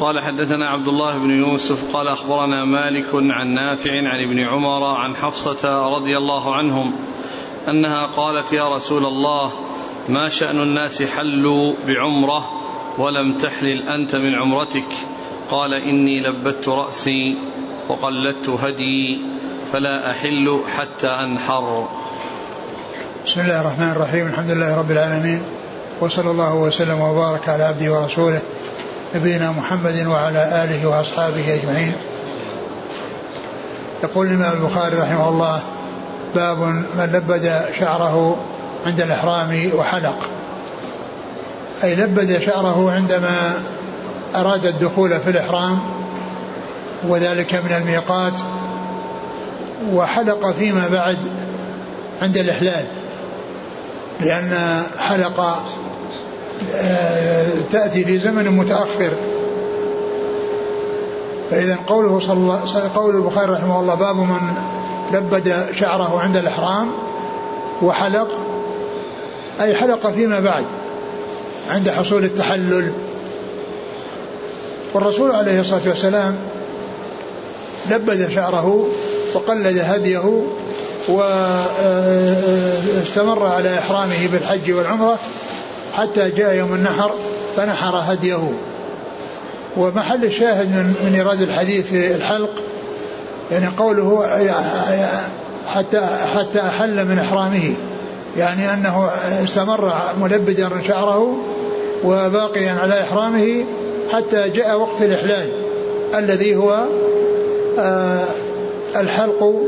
قال حدثنا عبد الله بن يوسف قال أخبرنا مالك عن نافع عن ابن عمر عن حفصة رضي الله عنهم أنها قالت يا رسول الله ما شأن الناس حلوا بعمرة ولم تحلل أنت من عمرتك؟ قال إني لبت رأسي وقلدت هدي فلا أحل حتى أنحر. بسم الله الرحمن الرحيم الحمد لله رب العالمين وصلى الله وسلم وبارك على عبده ورسوله نبينا محمد وعلى آله وأصحابه أجمعين. يقول الإمام البخاري رحمه الله باب من لبد شعره عند الإحرام وحلق. أي لبد شعره عندما أراد الدخول في الإحرام وذلك من الميقات وحلق فيما بعد عند الإحلال لأن حلق تأتي في زمن متأخر. فإذا قوله صلى قول البخاري رحمه الله باب من لبد شعره عند الإحرام وحلق أي حلق فيما بعد عند حصول التحلل. والرسول عليه الصلاة والسلام لبد شعره وقلد هديه واستمر على إحرامه بالحج والعمرة حتى جاء يوم النحر فنحر هديه. ومحل الشاهد من من إيراد الحديث في الحلق يعني قوله حتى حتى أحل من إحرامه يعني أنه استمر ملبدا شعره وباقيا على إحرامه حتى جاء وقت الإحلال الذي هو الحلق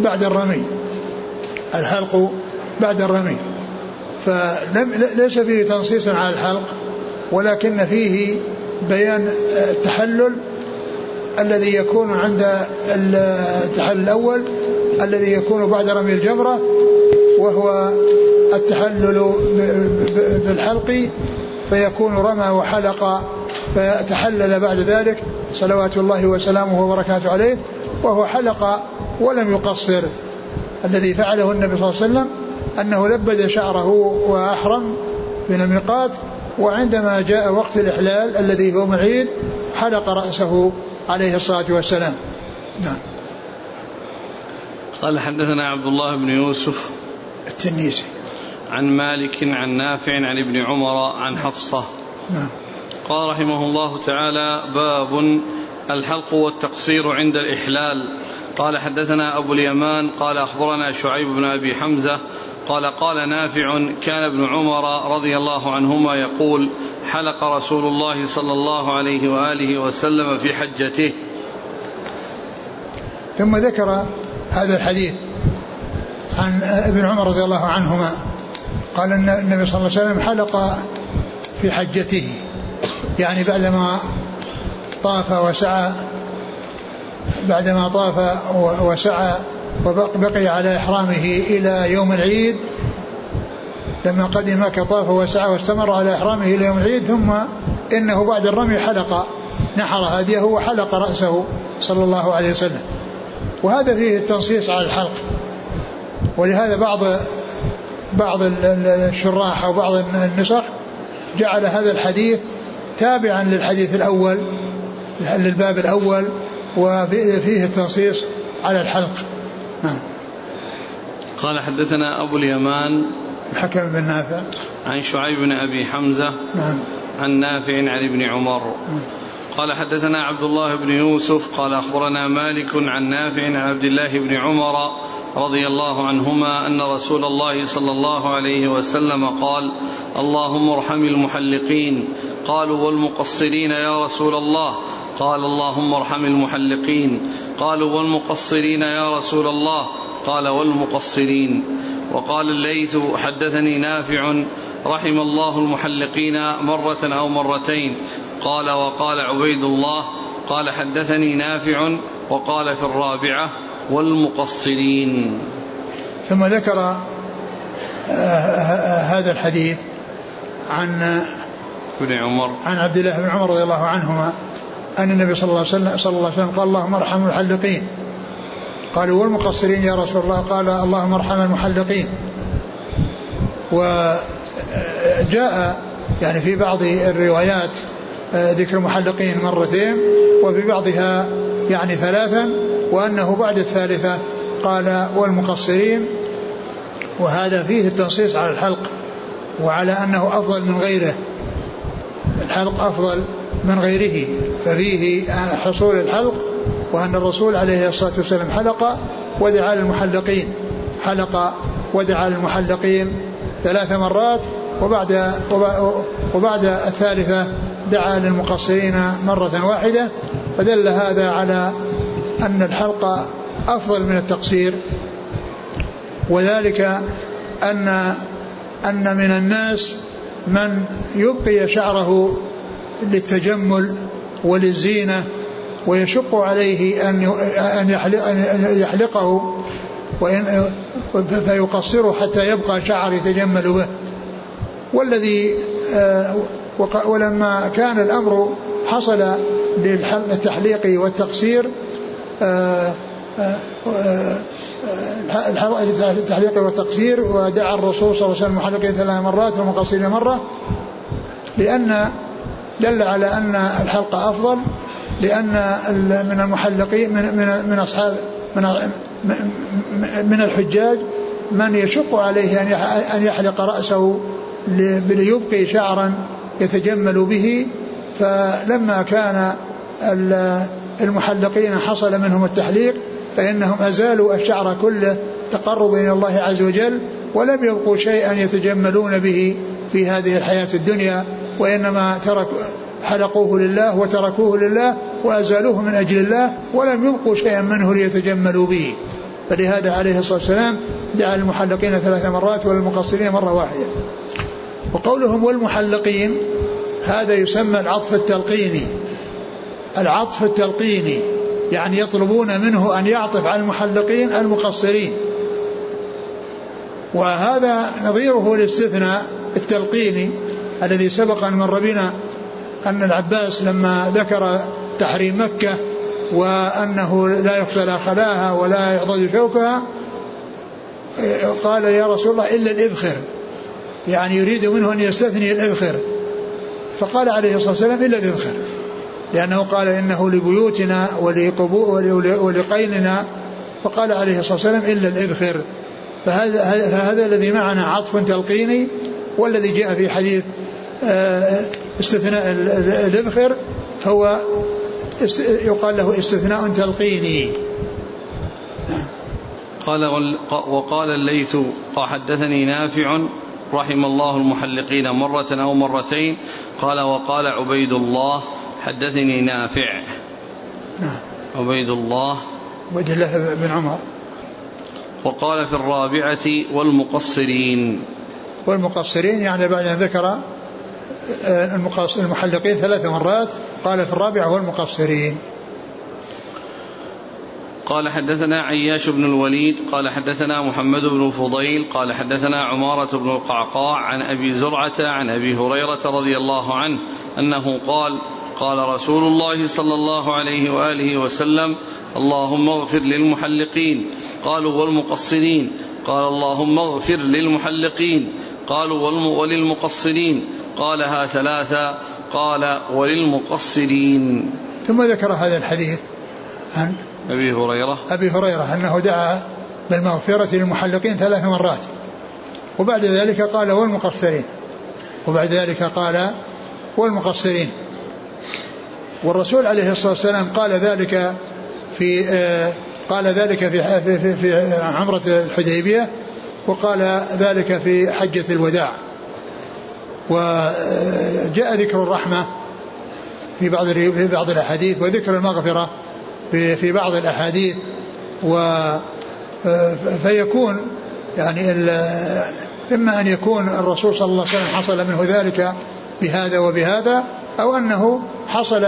بعد الرمي. الحلق بعد الرمي. فليس فيه تنصيص على الحلق ولكن فيه بيان التحلل الذي يكون عند التحلل الأول الذي يكون بعد رمي الجمرة وهو التحلل بالحلق فيكون رمى وحلق فتحلل بعد ذلك صلوات الله وسلامه وبركاته عليه وهو حلق ولم يقصر الذي فعله النبي صلى الله عليه وسلم أنه لبد شعره وأحرم من الميقات وعندما جاء وقت الإحلال الذي هو العيد حلق رأسه عليه الصلاة والسلام. نعم. قال حدثنا عبد الله بن يوسف التنيسي. عن مالك عن نافع عن ابن عمر عن حفصة. نعم. قال رحمه الله تعالى باب الحلق والتقصير عند الإحلال. قال حدثنا أبو اليمان قال أخبرنا شعيب بن أبي حمزة قال قال نافع كان ابن عمر رضي الله عنهما يقول حلق رسول الله صلى الله عليه وآله وسلم في حجته. ثم ذكر هذا الحديث عن ابن عمر رضي الله عنهما. قال إن النبي صلى الله عليه وسلم حلق في حجته. يعني بعدما طاف وسعى بعدما طاف وسعى وبقي على إحرامه إلى يوم العيد لما قدم مكة طاف وسعى واستمر على إحرامه إلى يوم العيد ثم إنه بعد الرمي حلق نحر هديه وحلق رأسه صلى الله عليه وسلم. وهذا فيه التنصيص على الحلق. ولهذا بعض بعض الشراح أو بعض النسخ جعل هذا الحديث تابعا للحديث الأول للباب الأول وفيه التنصيص على الحلق. نعم. قال حدثنا أبو اليمان الحكم بن نافع. عن شعيب بن أبي حمزة نعم. عن نافع عن ابن عمر. نعم. قال حدثنا عبد الله بن يوسف قال أخبرنا مالك عن نافع عن عبد الله بن عمر رضي الله عنهما أن رسول الله صلى الله عليه وسلم قال اللهم ارحم المحلقين. قالوا والمقصرين يا رسول الله. قال اللهم ارحم المحلقين. قالوا والمقصرين يا رسول الله. قال والمقصرين. وقال الليث حدثني نافع رحم الله المحلقين مرة أو مرتين. قال وقال عبيد الله قال حدثني نافع وقال في الرابعة والمقصرين. ثم ذكر آه، هذا الحديث عن ابن عمر. عن عبد الله بن عمر رضي الله عنهما أن النبي صلى الله عليه وسلم, صلى الله عليه وسلم قال اللهم ارحم المحلقين. قالوا والمقصرين يا رسول الله؟ قال اللهم ارحم المحلقين. وجاء يعني في بعض الروايات آه، ذكر المحلقين مرتين وفي بعضها يعني ثلاثا وأنه بعد الثالثة قال والمقصرين. وهذا فيه التنصيص على الحلق وعلى أنه أفضل من غيره. الحلق أفضل من غيره ففيه حصول الحلق وأن الرسول عليه الصلاة والسلام حلق ودعا للمحلقين. حلق ودعا للمحلقين ثلاث مرات وبعد وبعد الثالثة دعا للمقصرين مرة واحدة فدل هذا على أن الحلق أفضل من التقصير وذلك أن أن من الناس من يبقي شعره للتجمل وللزينة ويشق عليه أن أن يحلقه وإن فيقصره حتى يبقى شعر يتجمل به. والذي آه، ولما كان الأمر حصل للتحليق والتقصير آه، آه، التحليق والتقصير ودعا الرسول صلى الله عليه وسلم المحلقين ثلاث مرات والمقصرين مرة لأن دل على أن الحلق أفضل لأن من المحلقين من من من أصحاب من من الحجاج من يشق عليه أن يحلق رأسه ليبقي شعرا يتجمل به فلما كان المحلقين حصل منهم التحليق فإنهم أزالوا الشعر كله تقربا إلى الله عز وجل ولم يبقوا شيئا يتجملون به في هذه الحياة الدنيا وإنما تركوا حلقوه لله وتركوه لله وأزالوه من أجل الله ولم يبقوا شيئا منه ليتجملوا به. فلهذا عليه الصلاة والسلام دعا المحلقين ثلاث مرات والمقصرين مرة واحدة. وقولهم والمحلقين هذا يسمى العطف التلقيني. العطف التلقيني يعني يطلبون منه أن يعطف على المحلقين المقصرين. وهذا نظيره الاستثناء التلقيني الذي سبق أن مر بنا أن العباس لما ذكر تحريم مكة وأنه لا يغسل خلاها ولا يعضد شوكها قال يا رسول الله إلا الإبخر. يعني يريد منه أن يستثني الإبخر. فقال عليه الصلاة والسلام إلا الإبخر. لأنه قال إنه لبيوتنا ولقيننا. فقال عليه الصلاة والسلام إلا الإبخر. فهذا, فهذا الذي معنا عطف تلقيني والذي جاء في حديث آه، استثناء الإبخر فهو يقال له استثناء تلقيني. قال وقال الليث حدثني نافع رحم الله المحلقين مرة أو مرتين. قال وقال عبيد الله حدثني نافع. نعم عبيد الله. عبيد الله بن عمر. وقال في الرابعة والمقصرين. والمقصرين يعني بعد أن ذكر آه، المحلقين ثلاث مرات قال في الرابعة والمقصرين. قال حدثنا عياش بن الوليد قال حدثنا محمد بن فضيل قال حدثنا عمارة بن القعقاع عن أبي زرعة عن أبي هريرة رضي الله عنه أنه قال قال رسول الله صلى الله عليه وآله وسلم اللهم اغفر للمحلقين. قالوا والمقصرين. قال اللهم اغفر للمحلقين. قالوا وللمقصرين. قالها ثلاثا قال وللمقصرين. ثم ذكر هذا الحديث عن أبي هريرة. أبي هريرة أنه دعا بالمغفرة للمحلقين ثلاث مرات. وبعد ذلك قال والمقصرين. وبعد ذلك قال والمقصرين. والرسول عليه الصلاة والسلام قال ذلك في آه، قال ذلك في في, في عمرة الحديبية وقال ذلك في حجة الوداع. وجاء ذكر الرحمة في بعض في بعض الأحاديث وذكر المغفرة. في في بعض الأحاديث و آه، فيكون يعني إما أن يكون الرسول صلى الله عليه وسلم حصل منه ذلك بهذا وبهذا أو أنه حصل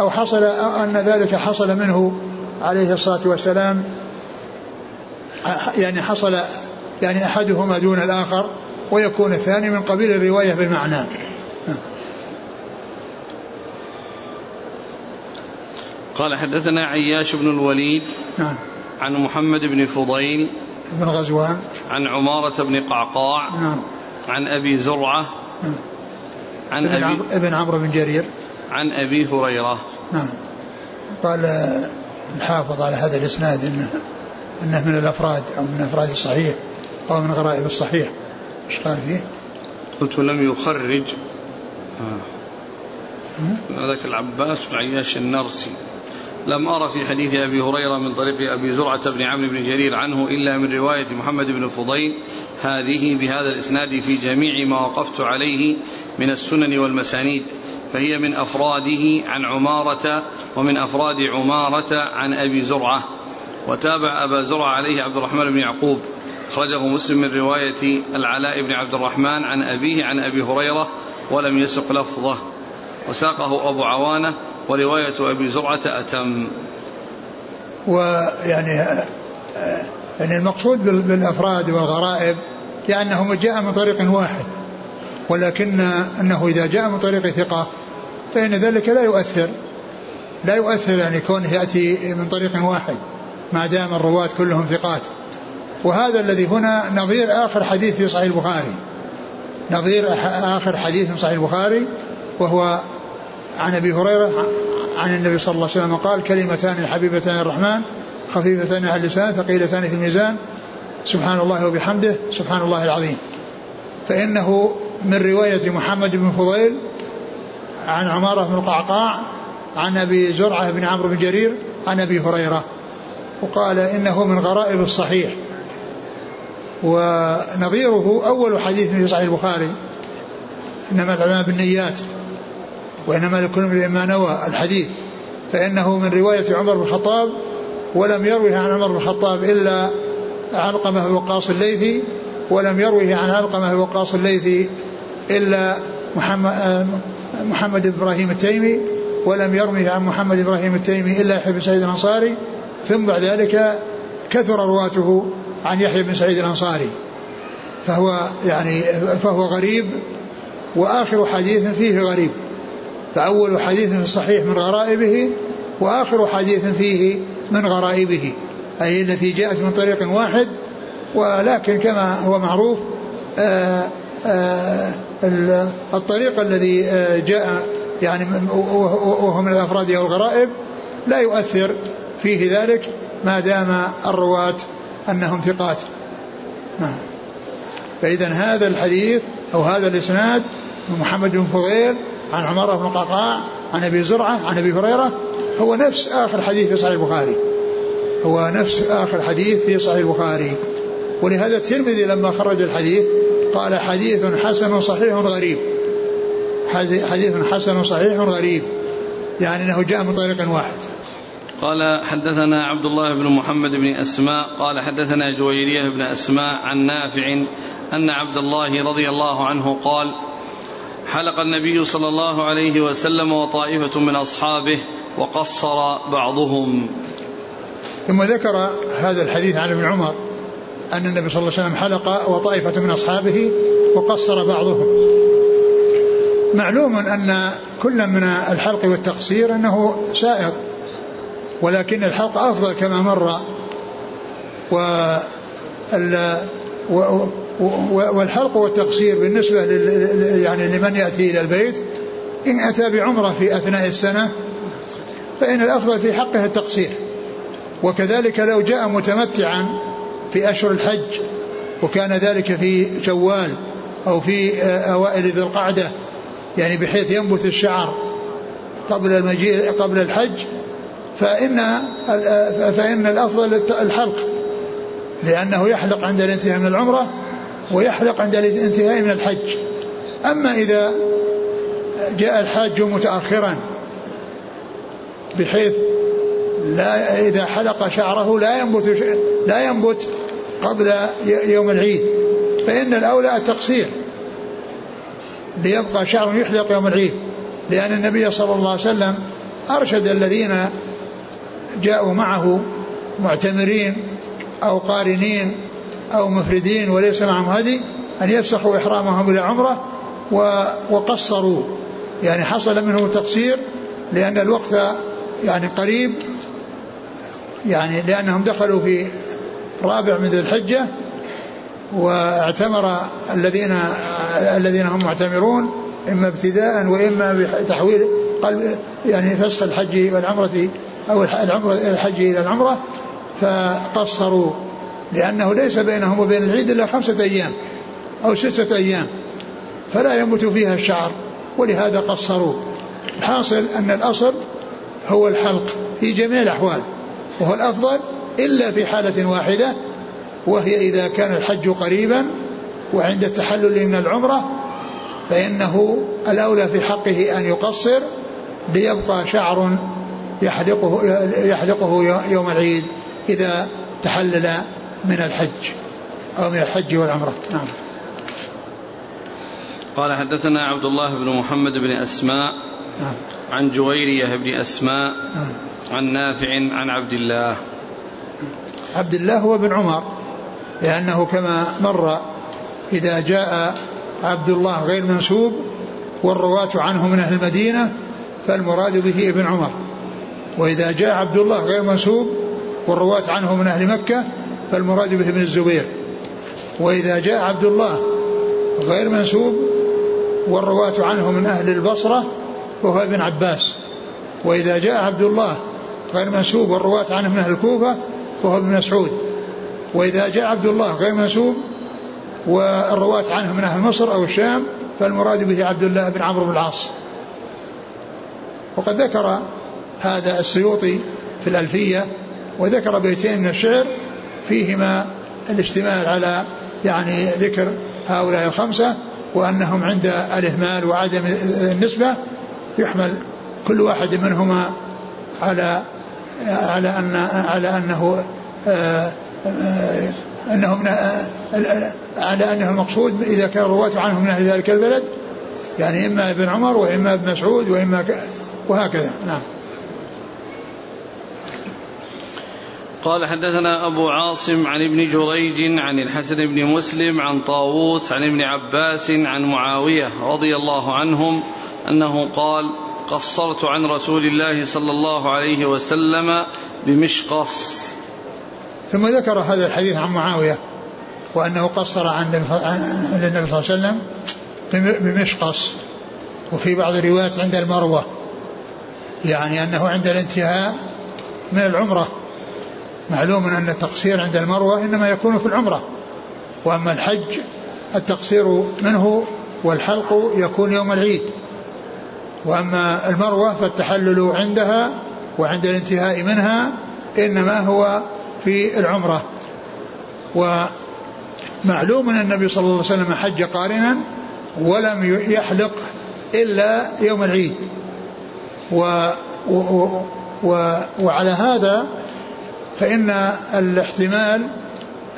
أو حصل أو أن ذلك حصل منه عليه الصلاة والسلام. يعني حصل يعني أحدهما دون الآخر ويكون الثاني من قبيل الرواية بالمعنى. قال حدثنا عياش بن الوليد نعم. عن محمد بن فضيل بن غزوان. عن عمارة بن قعقاع نعم. عن أبي زرعة نعم. عن ابن أبي ابن عمرو بن جرير. عن أبي هريرة. نعم. قال الحافظ على هذا الإسناد انه إنه من الأفراد أو من افراد الصحيح أو من غرائب الصحيح. إيش قال فيه؟ قلت لم يخرج. آه. ذاك العباس بن عياش النرسي. لم أرى في حديث أبي هريرة من طريق أبي زرعة بن عمرو بن جرير عنه إلا من رواية محمد بن فضيل هذه بهذا الإسناد في جميع ما وقفت عليه من السنن والمسانيد فهي من أفراده عن عمارة ومن أفراد عمارة عن أبي زرعة. وتابع أبا زرعة عليه عبد الرحمن بن يعقوب أخرجه مسلم من رواية العلاء بن عبد الرحمن عن أبيه عن أبي هريرة ولم يسق لفظه. وساقه أبو عوانة ورواية أبي زرعة أتم. ويعني يعني المقصود بالأفراد والغرائب لأنه جاء من طريق واحد ولكن أنه إذا جاء من طريق ثقة فإن ذلك لا يؤثر لا يؤثر يعني كونه يأتي من طريق واحد ما دام الرواة كلهم ثقات. وهذا الذي هنا نظير آخر حديث في صحيح البخاري. نظير آخر حديث في صحيح البخاري وهو عن أبي هريرة عن النبي صلى الله عليه وسلم قال كلمتان حبيبتان الرحمن خفيفتان على اللسان ثقيلتان في الميزان. سبحان الله وبحمده سبحان الله العظيم. فإنه من رواية محمد بن فضيل عن عمارة بن القعقاع عن أبي زرعة بن عمرو بن جرير عن أبي هريرة. وقال إنه من غرائب الصحيح. ونظيره أول حديث في صحيح البخاري إنما العلماء بالنيات. وإنما لكل امرئ ما نوى الحديث فإنه من رواية عمر بن الخطاب ولم يروه عن عمر بن الخطاب إلا علقمة بن وقاص الليثي ولم يروه عن علقمة بن وقاص الليثي إلا محمد, محمد بن إبراهيم التيمي ولم يروه عن محمد إبراهيم التيمي إلا يحيى بن سعيد الأنصاري ثم بعد ذلك كثر رواته عن يحيى بن سعيد الأنصاري. فهو يعني فهو غريب وآخر حديث فيه غريب. فأول حديث في الصحيح من غرائبه وآخر حديث فيه من غرائبه أي التي جاءت من طريق واحد ولكن كما هو معروف آآ آآ الطريق الذي جاء يعني وهو من الأفراد أو الغرائب لا يؤثر فيه ذلك ما دام الرواة أنهم ثقات. نعم. فإذا هذا الحديث أو هذا الإسناد من محمد بن فضيل عن عمارة بن قعقاع عن أبي زرعة عن أبي هريرة هو نفس آخر حديث في صحيح البخاري. هو نفس آخر حديث في صحيح البخاري. ولهذا الترمذي لما خرج الحديث قال حديث حسن صحيح غريب. حديث حسن صحيح غريب. يعني إنه جاء من طريق واحد. قال حدثنا عبد الله بن محمد بن أسماء قال حدثنا جويرية بن أسماء عن نافع أن عبد الله رضي الله عنه قال حلق النبي صلى الله عليه وسلم وطائفة من أصحابه وقصر بعضهم. ثم ذكر هذا الحديث عن ابن عمر أن النبي صلى الله عليه وسلم حلق وطائفة من أصحابه وقصر بعضهم. معلوم أن كل من الحلق والتقصير أنه سائغ ولكن الحلق أفضل كما مر و والحلق والتقصير بالنسبة يعني لمن يأتي إلى البيت. إن أتى بعمرة في أثناء السنة فإن الأفضل في حقه التقصير. وكذلك لو جاء متمتعا في أشهر الحج وكان ذلك في شوال أو في أوائل ذي القعدة يعني بحيث ينبت الشعر قبل المجيء قبل الحج فإن فإن الأفضل الحلق. لأنه يحلق عند الانتهاء من العمرة ويحلق عند الانتهاء من الحج. أما إذا جاء الحاج متأخرا بحيث لا إذا حلق شعره لا ينبت لا ينبت قبل يوم العيد. فإن الأولى التقصير ليبقى شعر يحلق يوم العيد. لأن النبي صلى الله عليه وسلم أرشد الذين جاءوا معه معتمرين أو قارنين أو مفردين وليس معهم هدي أن يفسخوا إحرامهم إلى عمرة وقصروا. يعني حصل منهم تقصير لأن الوقت يعني قريب يعني لأنهم دخلوا في رابع من ذي الحجة واعتمر الذين الذين هم معتمرون إما ابتداء وإما بتحويل قلب يعني فسخ الحج والعمرة أو العمرة الحج إلى العمرة. فقصروا لأنه ليس بينهم وبين العيد إلا خمسة أيام أو ستة أيام فلا ينبت فيها الشعر ولهذا قصروا. الحاصل أن الأصل هو الحلق في جميع الأحوال وهو الأفضل إلا في حالة واحدة وهي إذا كان الحج قريبا وعند التحلل من العمرة فإنه الأولى في حقه أن يقصر ليبقى شعر يحلقه, يحلقه يوم العيد. إذا تحلل من الحج أو من الحج والعمرة نعم قال حدثنا عبد الله بن محمد بن أسماء نعم. عن جويرية بن أسماء نعم. عن نافع عن عبد الله عبد الله هو بن عمر لأنه كما مر إذا جاء عبد الله غير منسوب والرواة عنه من أهل المدينة فالمراد به ابن عمر وإذا جاء عبد الله غير منسوب والرواة عنه من أهل مكة فالمراد به ابن الزبير. وإذا جاء عبد الله غير منسوب والرواة عنه من أهل البصرة فهو ابن عباس. وإذا جاء عبد الله غير منسوب والرواة عنه من أهل الكوفة فهو ابن مسعود. وإذا جاء عبد الله غير منسوب والرواة عنه من أهل مصر أو الشام فالمراد به عبد الله بن عمرو بن العاص. وقد ذكر هذا السيوطي في الألفية وذكر بيتين من الشعر فيهما الاشتمال على يعني ذكر هؤلاء الخمسة وأنهم عند الإهمال وعدم النسبة يحمل كل واحد منهما على على أن على أنه آه، آه، أنه من آه، على أنه المقصود إذا كان الرواة عنه من أهل ذلك البلد يعني إما ابن عمر وإما ابن مسعود وإما وهكذا. نعم. قال حدثنا أبو عاصم عن ابن جريج عن الحسن بن مسلم عن طاووس عن ابن عباس عن معاوية رضي الله عنهم أنه قال قصرت عن رسول الله صلى الله عليه وسلم بمشقص. ثم ذكر هذا الحديث عن معاوية وأنه قصر عن النبي صلى الله عليه وسلم بمشقص. وفي بعض الروايات عند المروة يعني أنه عند الانتهاء من العمرة. معلوم أن التقصير عند المروة إنما يكون في العمرة وأما الحج التقصير منه والحلق يكون يوم العيد. وأما المروة فالتحلل عندها وعند الانتهاء منها إنما هو في العمرة. ومعلوم أن النبي صلى الله عليه وسلم حج قارنا ولم يحلق إلا يوم العيد. و و و وعلى هذا فإن الاحتمال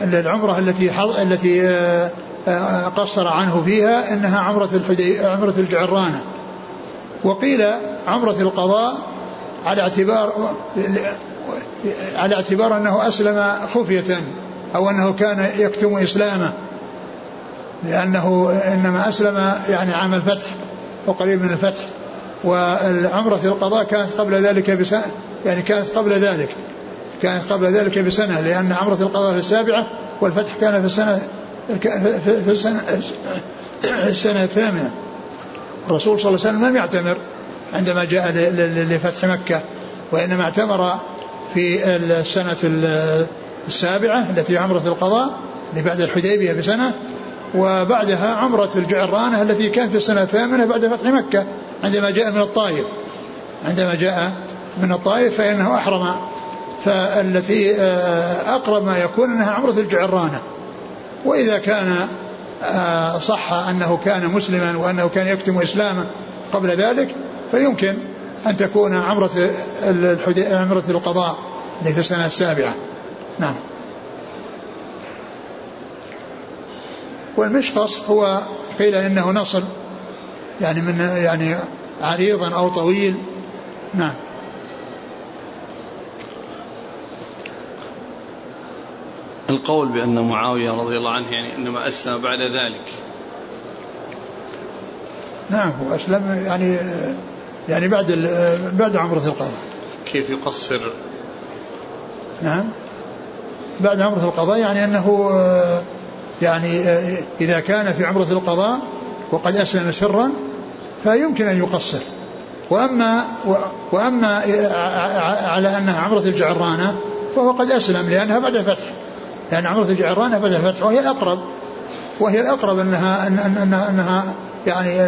أن العمرة التي التي آه، آه، قصر عنه فيها إنها عمرة الحدي عمرة الجعرانة. وقيل عمرة القضاء على اعتبار على اعتبار أنه أسلم خفية أو أنه كان يكتم إسلامه لأنه إنما أسلم يعني عام الفتح وقريب من الفتح. والعمرة القضاء كانت قبل ذلك بسنة يعني كانت قبل ذلك. كانت قبل ذلك بسنة لأن عمرة القضاء في السابعة والفتح كان في السنة في السنة, السنة الثامنة. الرسول صلى الله عليه وسلم لم يعتمر عندما جاء لفتح مكة وإنما اعتمر في السنة السابعة التي عمرة القضاء اللي بعد الحديبية بسنة وبعدها عمرة الجعرانة التي كانت في السنة الثامنة بعد فتح مكة عندما جاء من الطائف. عندما جاء من الطائف فإنه أحرم فالتي آه، أقرب ما يكون أنها عمرة الجعرانة. وإذا كان آه، صح أنه كان مسلما وأنه كان يكتم إسلاما قبل ذلك فيمكن أن تكون عمرة عمرة القضاء في السنة السابعة. نعم. والمشقص هو قيل إنه نصل يعني من يعني عريضا أو طويل. نعم. القول بأن معاوية رضي الله عنه يعني إنما أسلم بعد ذلك. نعم هو أسلم يعني يعني بعد بعد عمرة القضاء. كيف يقصر؟ نعم. بعد عمرة القضاء يعني أنه يعني إذا كان في عمرة القضاء وقد أسلم سرا فيمكن أن يقصر. وأما وأما على أنها عمرة الجعرانة فهو قد أسلم لأنها بعد الفتح. لأن عمرة الجعرانة بعد الفتح وهي الأقرب وهي الأقرب أنها أنها, أنها يعني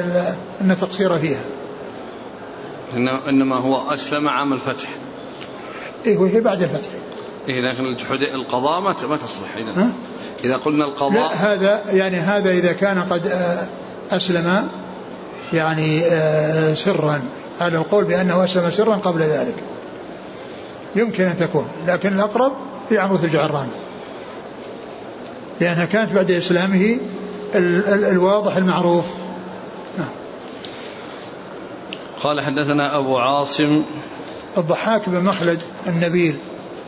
أن تقصير فيها. إنما هو أسلم عام الفتح. إيه وهي بعد الفتح. إيه لكن القضاء ما ما تصلح إذا. إذا قلنا القضاء لا هذا يعني هذا إذا كان قد آه، أسلم يعني آه، سرا. على القول بأنه أسلم سرا قبل ذلك. يمكن أن تكون لكن الأقرب في عمرة الجعران لأنها كانت بعد إسلامه الواضح المعروف. نعم. قال حدثنا أبو عاصم. الضحاك بن مخلد النبيل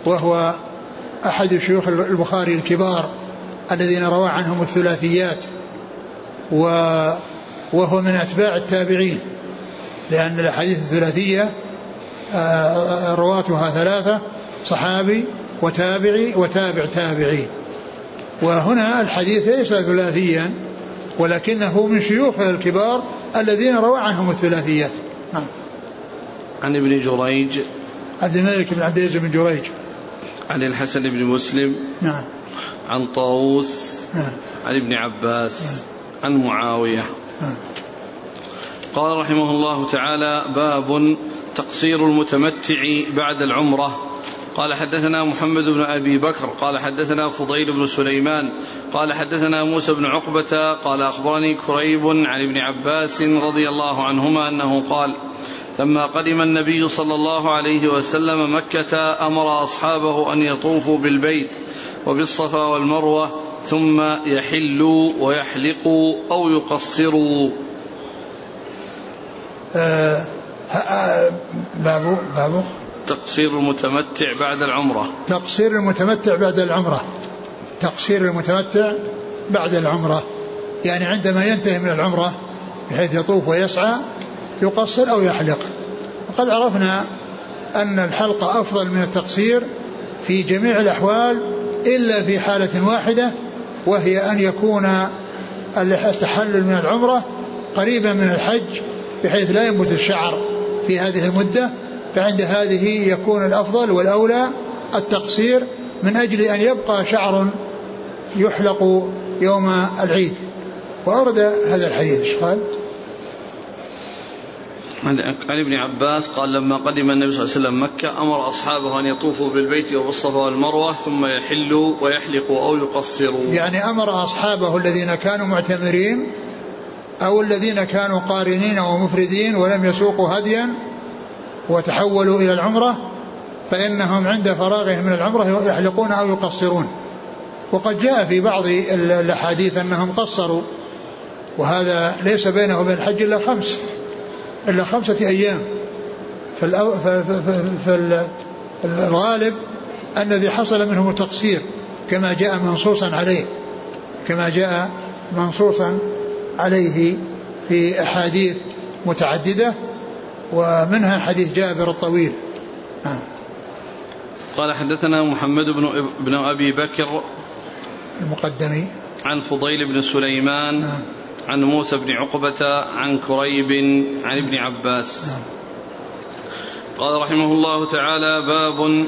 وهو أحد شيوخ البخاري الكبار الذين روى عنهم الثلاثيات و وهو من أتباع التابعين لأن الأحاديث الثلاثية آه، رواتها ثلاثة صحابي وتابعي وتابع تابعي. وهنا الحديث ليس ثلاثيا ولكنه من شيوخ الكبار الذين روى عنهم الثلاثيات. نعم. عن ابن جريج. عبد الملك بن عبد العزيز بن جريج. عن الحسن بن مسلم. نعم. عن طاووس. نعم. عن ابن عباس. نعم. عن معاوية. نعم. قال رحمه الله تعالى باب تقصير المتمتع بعد العمرة. قال حدثنا محمد بن أبي بكر قال حدثنا فضيل بن سليمان قال حدثنا موسى بن عقبة قال أخبرني كريب عن ابن عباس رضي الله عنهما أنه قال لما قدم النبي صلى الله عليه وسلم مكة أمر أصحابه أن يطوفوا بالبيت وبالصفا والمروة ثم يحلوا ويحلقوا أو يقصروا. آه باب باب تقصير المتمتع بعد العمرة. تقصير المتمتع بعد العمرة. تقصير المتمتع بعد العمرة. يعني عندما ينتهي من العمرة بحيث يطوف ويسعى يقصر أو يحلق. وقد عرفنا أن الحلق أفضل من التقصير في جميع الأحوال إلا في حالة واحدة وهي أن يكون التحلل من العمرة قريبا من الحج بحيث لا ينبت الشعر في هذه المدة فعند هذه يكون الأفضل والأولى التقصير من أجل أن يبقى شعر يحلق يوم العيد وأورد هذا الحديث إيش قال؟ عن ابن عباس قال لما قدم النبي صلى الله عليه وسلم مكة أمر أصحابه أن يطوفوا بالبيت وبالصفا والمروة ثم يحلوا ويحلقوا أو يقصروا يعني أمر أصحابه الذين كانوا معتمرين أو الذين كانوا قارنين ومفردين ولم يسوقوا هديا وتحولوا إلى العمرة فإنهم عند فراغهم من العمرة يحلقون أو يقصرون. وقد جاء في بعض الأحاديث أنهم قصروا وهذا ليس بينه وبين الحج إلا خمس إلا خمسة أيام. فالغالب الذي حصل منهم التقصير كما جاء منصوصا عليه كما جاء منصوصا عليه في أحاديث متعددة. ومنها حديث جابر الطويل. نعم. قال حدثنا محمد بن بن أبي بكر المقدمي. عن فضيل بن سليمان نعم. عن موسى بن عقبة عن كريب عن ابن عباس. نعم. قال رحمه الله تعالى باب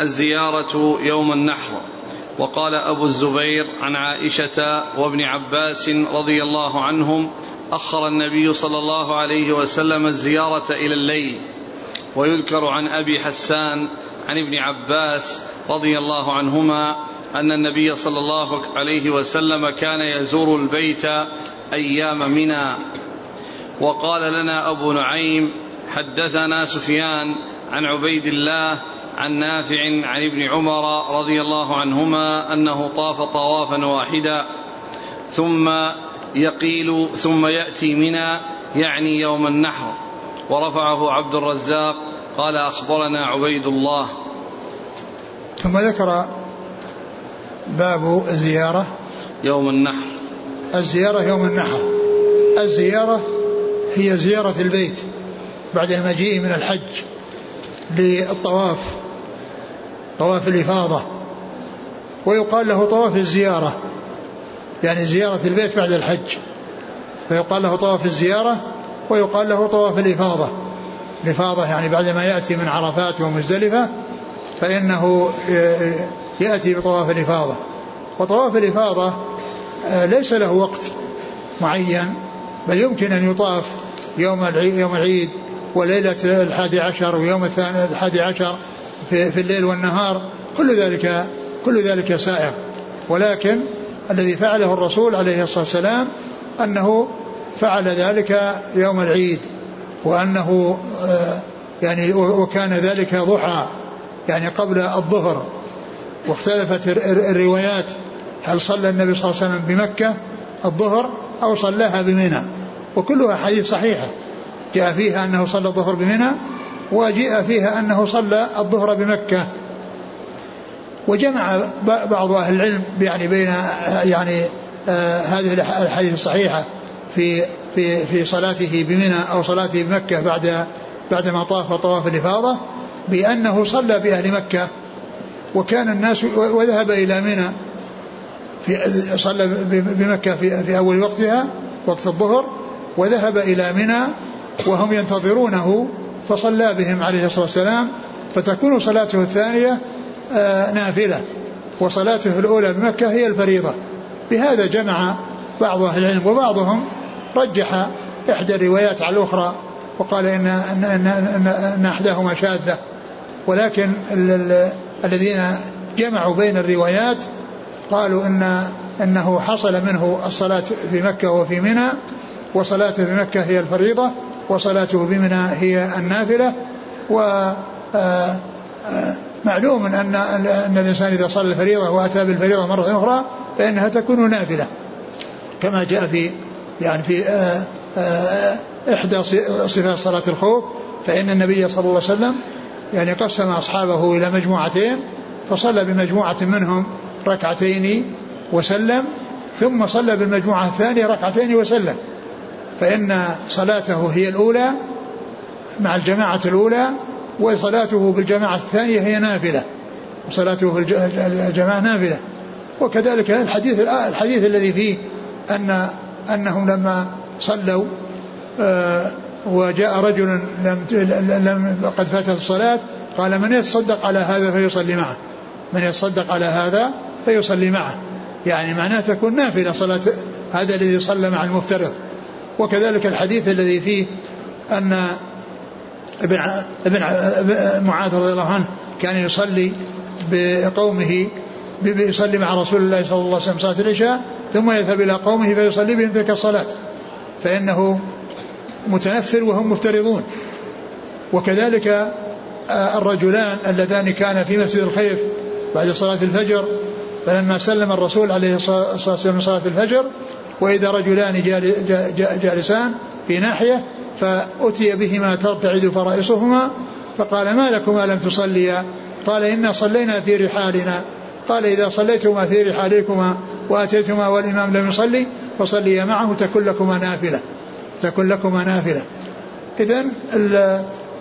الزيارة يوم النحر. وقال أبو الزبير عن عائشة وابن عباس رضي الله عنهم أخر النبي صلى الله عليه وسلم الزيارة إلى الليل ويذكر عن أبي حسان عن ابن عباس رضي الله عنهما أن النبي صلى الله عليه وسلم كان يزور البيت أيام منى. وقال لنا أبو نعيم حدثنا سفيان عن عبيد الله عن نافع عن ابن عمر رضي الله عنهما أنه طاف طوافا واحدا ثم يقيل ثم يأتي منى يعني يوم النحر. ورفعه عبد الرزاق قال أخبرنا عبيد الله. ثم ذكر باب الزيارة. يوم النحر. الزيارة يوم النحر. الزيارة هي زيارة البيت بعد المجيء من الحج للطواف طواف الإفاضة. ويقال له طواف الزيارة. يعني زيارة البيت بعد الحج. فيقال له طواف الزيارة ويقال له طواف الإفاضة. الإفاضة يعني بعدما يأتي من عرفات ومزدلفة فإنه يأتي بطواف الإفاضة. وطواف الإفاضة آه، ليس له وقت معين بل يمكن أن يطاف يوم يوم العيد وليلة الحادي عشر ويوم الثاني الحادي عشر في, في الليل والنهار. كل ذلك كل ذلك سائغ ولكن الذي فعله الرسول عليه الصلاة والسلام أنه فعل ذلك يوم العيد وأنه آه، يعني وكان ذلك ضحى يعني قبل الظهر. واختلفت الروايات هل صلى النبي صلى الله عليه وسلم بمكة الظهر أو صلاها بمنى. وكلها حديث صحيحة. جاء فيها أنه صلى الظهر بمنى وجاء فيها أنه صلى الظهر بمكة. وجمع بعض أهل العلم يعني بين يعني آه هذه الحديث الصحيحة في في في صلاته بمنى أو صلاته بمكة بعد بعدما طاف طواف الإفاضة بأنه صلى بأهل مكة وكان الناس وذهب إلى منى في صلى بمكة في, في أول وقتها وقت الظهر وذهب إلى منى وهم ينتظرونه فصلى بهم عليه الصلاة والسلام فتكون صلاته الثانية نافلة وصلاته الأولى بمكة هي الفريضة. بهذا جمع بعض أهل العلم وبعضهم رجح إحدى الروايات على الأخرى وقال إن, إن, إن, إن, إن أحداهما شاذة. ولكن الذين جمعوا بين الروايات قالوا ان إنه حصل منه الصلاة في مكة وفي منى وصلاته مكة هي الفريضة وصلاته بمنى هي النافلة و آه، آه، معلوم ان ان الإنسان إذا صلى الفريضة وأتى بالفريضة مرة أخرى فإنها تكون نافلة. كما جاء في يعني في آه، إحدى صفات صلاة الخوف فإن النبي صلى الله عليه وسلم يعني قسم أصحابه إلى مجموعتين فصلى بمجموعة منهم ركعتين وسلم ثم صلى بالمجموعة الثانية ركعتين وسلم. فإن صلاته هي الأولى مع الجماعة الأولى وصلاته بالجماعة الثانية هي نافلة. وصلاته في الجماعة نافلة. وكذلك الحديث الحديث الذي فيه أن أنهم لما صلوا آه وجاء رجل لم لم قد فاتت الصلاة قال من يتصدق على هذا فيصلي معه. من يتصدق على هذا فيصلي معه. يعني معناه تكون نافلة صلاة هذا الذي صلى مع المفترض. وكذلك الحديث الذي فيه أن ابن ابن معاذ رضي الله عنه كان يصلي بقومه يصلي مع رسول الله صلى الله عليه وسلم صلاة العشاء ثم يذهب إلى قومه فيصلي بهم تلك الصلاة. فإنه متنفر وهم مفترضون. وكذلك آه، الرجلان اللذان كانا في مسجد الخيف بعد صلاة الفجر فلما سلم الرسول عليه الصلاة والسلام من صلاة الفجر وإذا رجلان جالسان في ناحية فأتي بهما ترتعد فرائصهما فقال ما لكما لم تصليا قال إنا صلينا في رحالنا. قال إذا صليتما في رحالكما وأتيتما والإمام لم يصلي فصليا معه تكن لكما نافلة. تكن لكما نافلة. إذا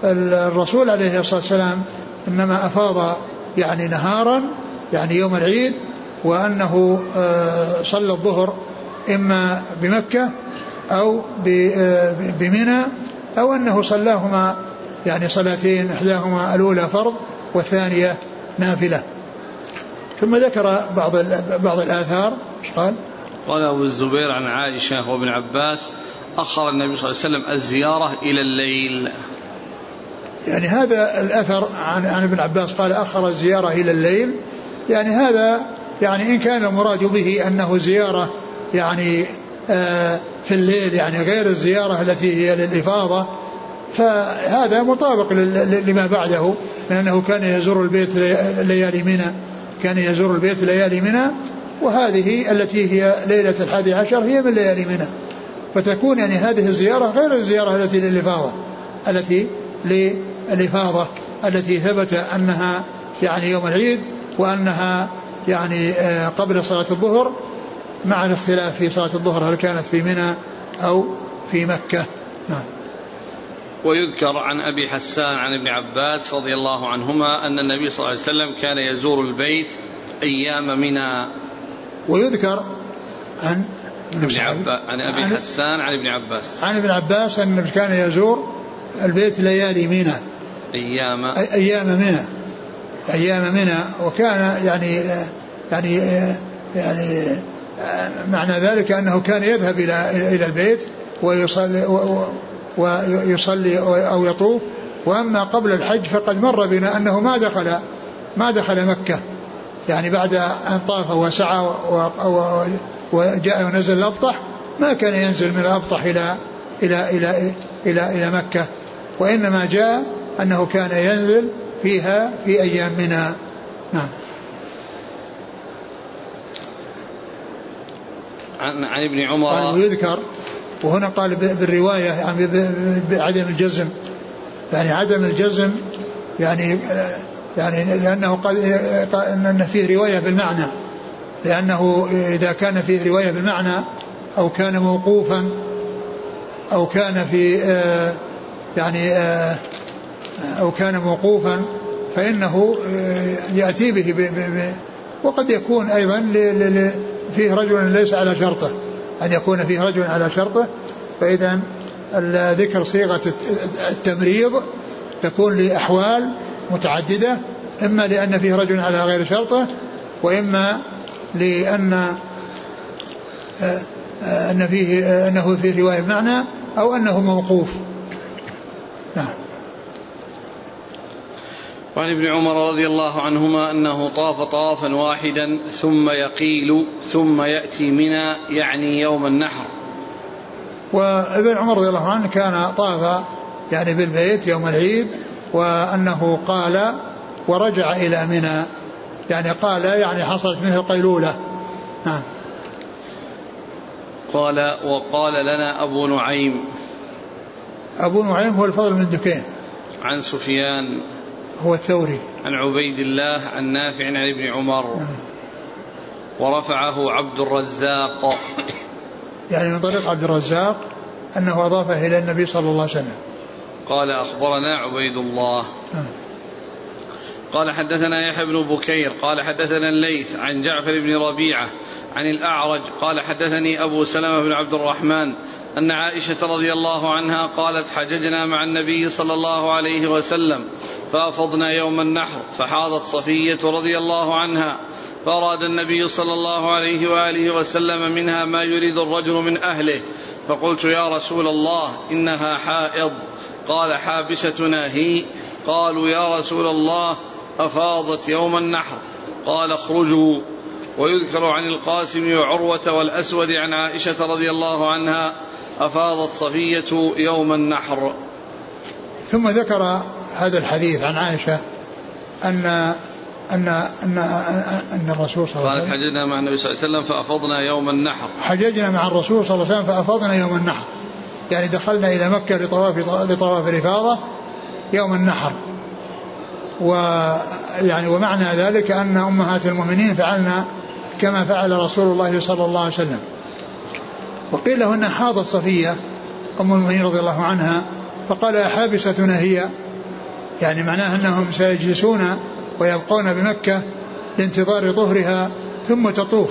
الرسول عليه الصلاة والسلام إنما أفاض يعني نهارا يعني يوم العيد وأنه آه، صلى الظهر إما بمكة أو آه، بمنى أو أنه صلاهما يعني صلاتين إحداهما الأولى فرض والثانية نافلة. ثم ذكر بعض بعض الآثار إيش قال؟ قال أبو الزبير عن عائشة وابن عباس أخر النبي صلى الله عليه وسلم الزيارة إلى الليل. يعني هذا الأثر عن, عن ابن عباس قال أخر الزيارة إلى الليل. يعني هذا يعني إن كان المراد به أنه زيارة يعني آه في الليل يعني غير الزيارة التي هي للإفاضة فهذا مطابق لما بعده من أنه كان يزور البيت ليالي منى كان يزور البيت ليالي منى وهذه التي هي ليلة الحادي عشر هي من ليالي منى. فتكون يعني هذه الزيارة غير الزيارة التي للإفاضة التي للإفاضة التي ثبت أنها يعني يوم العيد وأنها يعني آه، قبل صلاة الظهر مع الاختلاف في صلاة الظهر هل كانت في منى أو في مكة؟ نعم. ويذكر عن أبي حسان عن ابن عباس رضي الله عنهما أن النبي صلى الله عليه وسلم كان يزور البيت أيام منى. ويذكر عن ابن عباس عن أبي عن حسان عن ابن عباس. عن ابن عباس أن كان يزور البيت ليالي منى. أيام أيام منى. أيام منى. وكان يعني يعني يعني معنى ذلك أنه كان يذهب إلى إلى البيت ويصلي ويصلي أو يطوف. وأما قبل الحج فقد مر بنا أنه ما دخل ما دخل مكة. يعني بعد أن طاف وسعى وجاء ونزل الأبطح ما كان ينزل من الأبطح إلى إلى إلى إلى إلى مكة. وإنما جاء أنه كان ينزل فيها في أيام منى نعم. عن عن ابن عمر. قال ويذكر وهنا قال بالرواية يعني بعدم الجزم. يعني عدم الجزم يعني يعني لأنه قال أن فيه رواية بالمعنى. لأنه إذا كان فيه رواية بالمعنى أو كان موقوفا أو كان في يعني أو كان موقوفا فإنه يأتي به وقد يكون أيضا فيه رجل ليس على شرطه أن يكون فيه رجل على شرطه فإذا ذكر صيغة التمريض تكون لأحوال متعددة إما لأن فيه رجل على غير شرطه وإما لأن آه، آه، أن فيه آه، أنه فيه رواية معنى أو أنه موقوف. نعم. وعن ابن عمر رضي الله عنهما أنه طاف طوافا واحدا ثم يقيل ثم يأتي منى يعني يوم النحر. وابن عمر رضي الله عنه كان طاف يعني بالبيت يوم العيد وأنه قال ورجع إلى منى يعني قال يعني حصلت منه القيلولة. نعم. قال وقال لنا أبو نعيم أبو نعيم هو الفضل من دكين. عن سفيان هو الثوري عن عبيد الله عن نافع عن ابن عمر. نعم. ورفعه عبد الرزاق. يعني من طريق عبد الرزاق أنه أضافه إلى النبي صلى الله عليه وسلم. قال أخبرنا عبيد الله. نعم. قال حدثنا يحيى بن بكير. قال حدثنا الليث عن جعفر بن ربيعة عن الأعرج. قال حدثني أبو سلمة بن عبد الرحمن أن عائشة رضي الله عنها قالت حججنا مع النبي صلى الله عليه وسلم فأفضنا يوم النحر فحاضت صفية رضي الله عنها فأراد النبي صلى الله عليه وآله وسلم منها ما يريد الرجل من أهله فقلت يا رسول الله إنها حائض قال حابستنا هي قالوا يا رسول الله أفاضت يوم النحر قال اخرجوا ويذكر عن القاسم وعروة والأسود عن عائشة رضي الله عنها أفاضت صفية يوم النحر. ثم ذكر هذا الحديث عن عائشة أن أن أن أن الرسول صلى الله عليه وسلم قالت حججنا مع النبي صلى الله عليه وسلم فأفضنا يوم النحر. حججنا مع الرسول صلى الله عليه وسلم فأفضنا يوم النحر. يعني دخلنا إلى مكة لطواف لطواف الإفاضة يوم النحر. ويعني ومعنى ذلك أن أمهات المؤمنين فعلنا كما فعل رسول الله صلى الله عليه وسلم. وقيل له أنها حاضت صفية أم المؤمنين رضي الله عنها فقال حابستنا هي؟ يعني معناه أنهم سيجلسون ويبقون بمكة لانتظار طهرها ثم تطوف.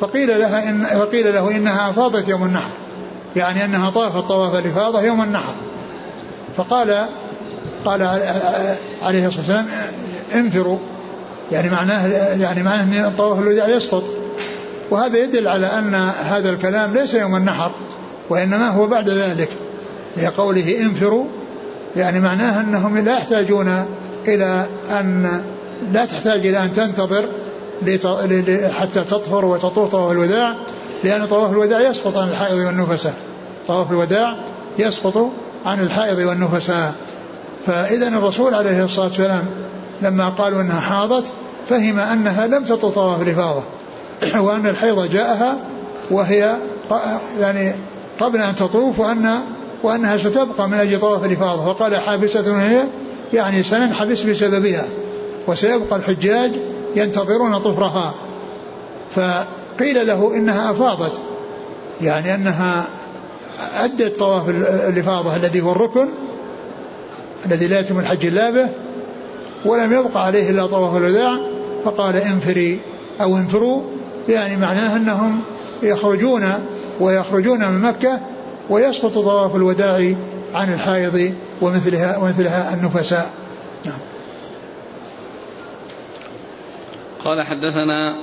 فقيل لها إن فقيل له إنها أفاضت يوم النحر يعني أنها طافت طواف الإفاضة يوم النحر. فقال قال عليه الصلاة والسلام انفروا. يعني معناه يعني معناه أن طواف الوداع يسقط. وهذا يدل على أن هذا الكلام ليس يوم النحر وإنما هو بعد ذلك لقوله انفروا يعني معناه أنهم لا يحتاجون إلى أن لا تحتاج إلى أن تنتظر حتى تطهر وتطوف طواف الوداع لأن طواف الوداع يسقط عن الحائض والنفساء طواف الوداع يسقط عن الحائض والنفساء فإذا الرسول عليه الصلاة والسلام لما قالوا أنها حاضت فهم أنها لم تطوف طواف الإفاضة وأن الحيض جاءها وهي يعني قبل أن تطوف وأن وأنها ستبقى من أجل طواف الإفاضة. وقال حابسة هي يعني سننحبس بسببها. وسيبقى الحجاج ينتظرون طفرها. فقيل له إنها أفاضت. يعني أنها أدت طواف الإفاضة الذي هو الركن الذي لا يتم الحج إلا به ولم يبقى عليه إلا طواف الوداع. فقال انفري أو انفروا. يعني معناه أنهم يخرجون ويخرجون من مكة ويسقط طواف الوداع عن الحائض ومثلها ومثلها النفساء نعم. قال حدثنا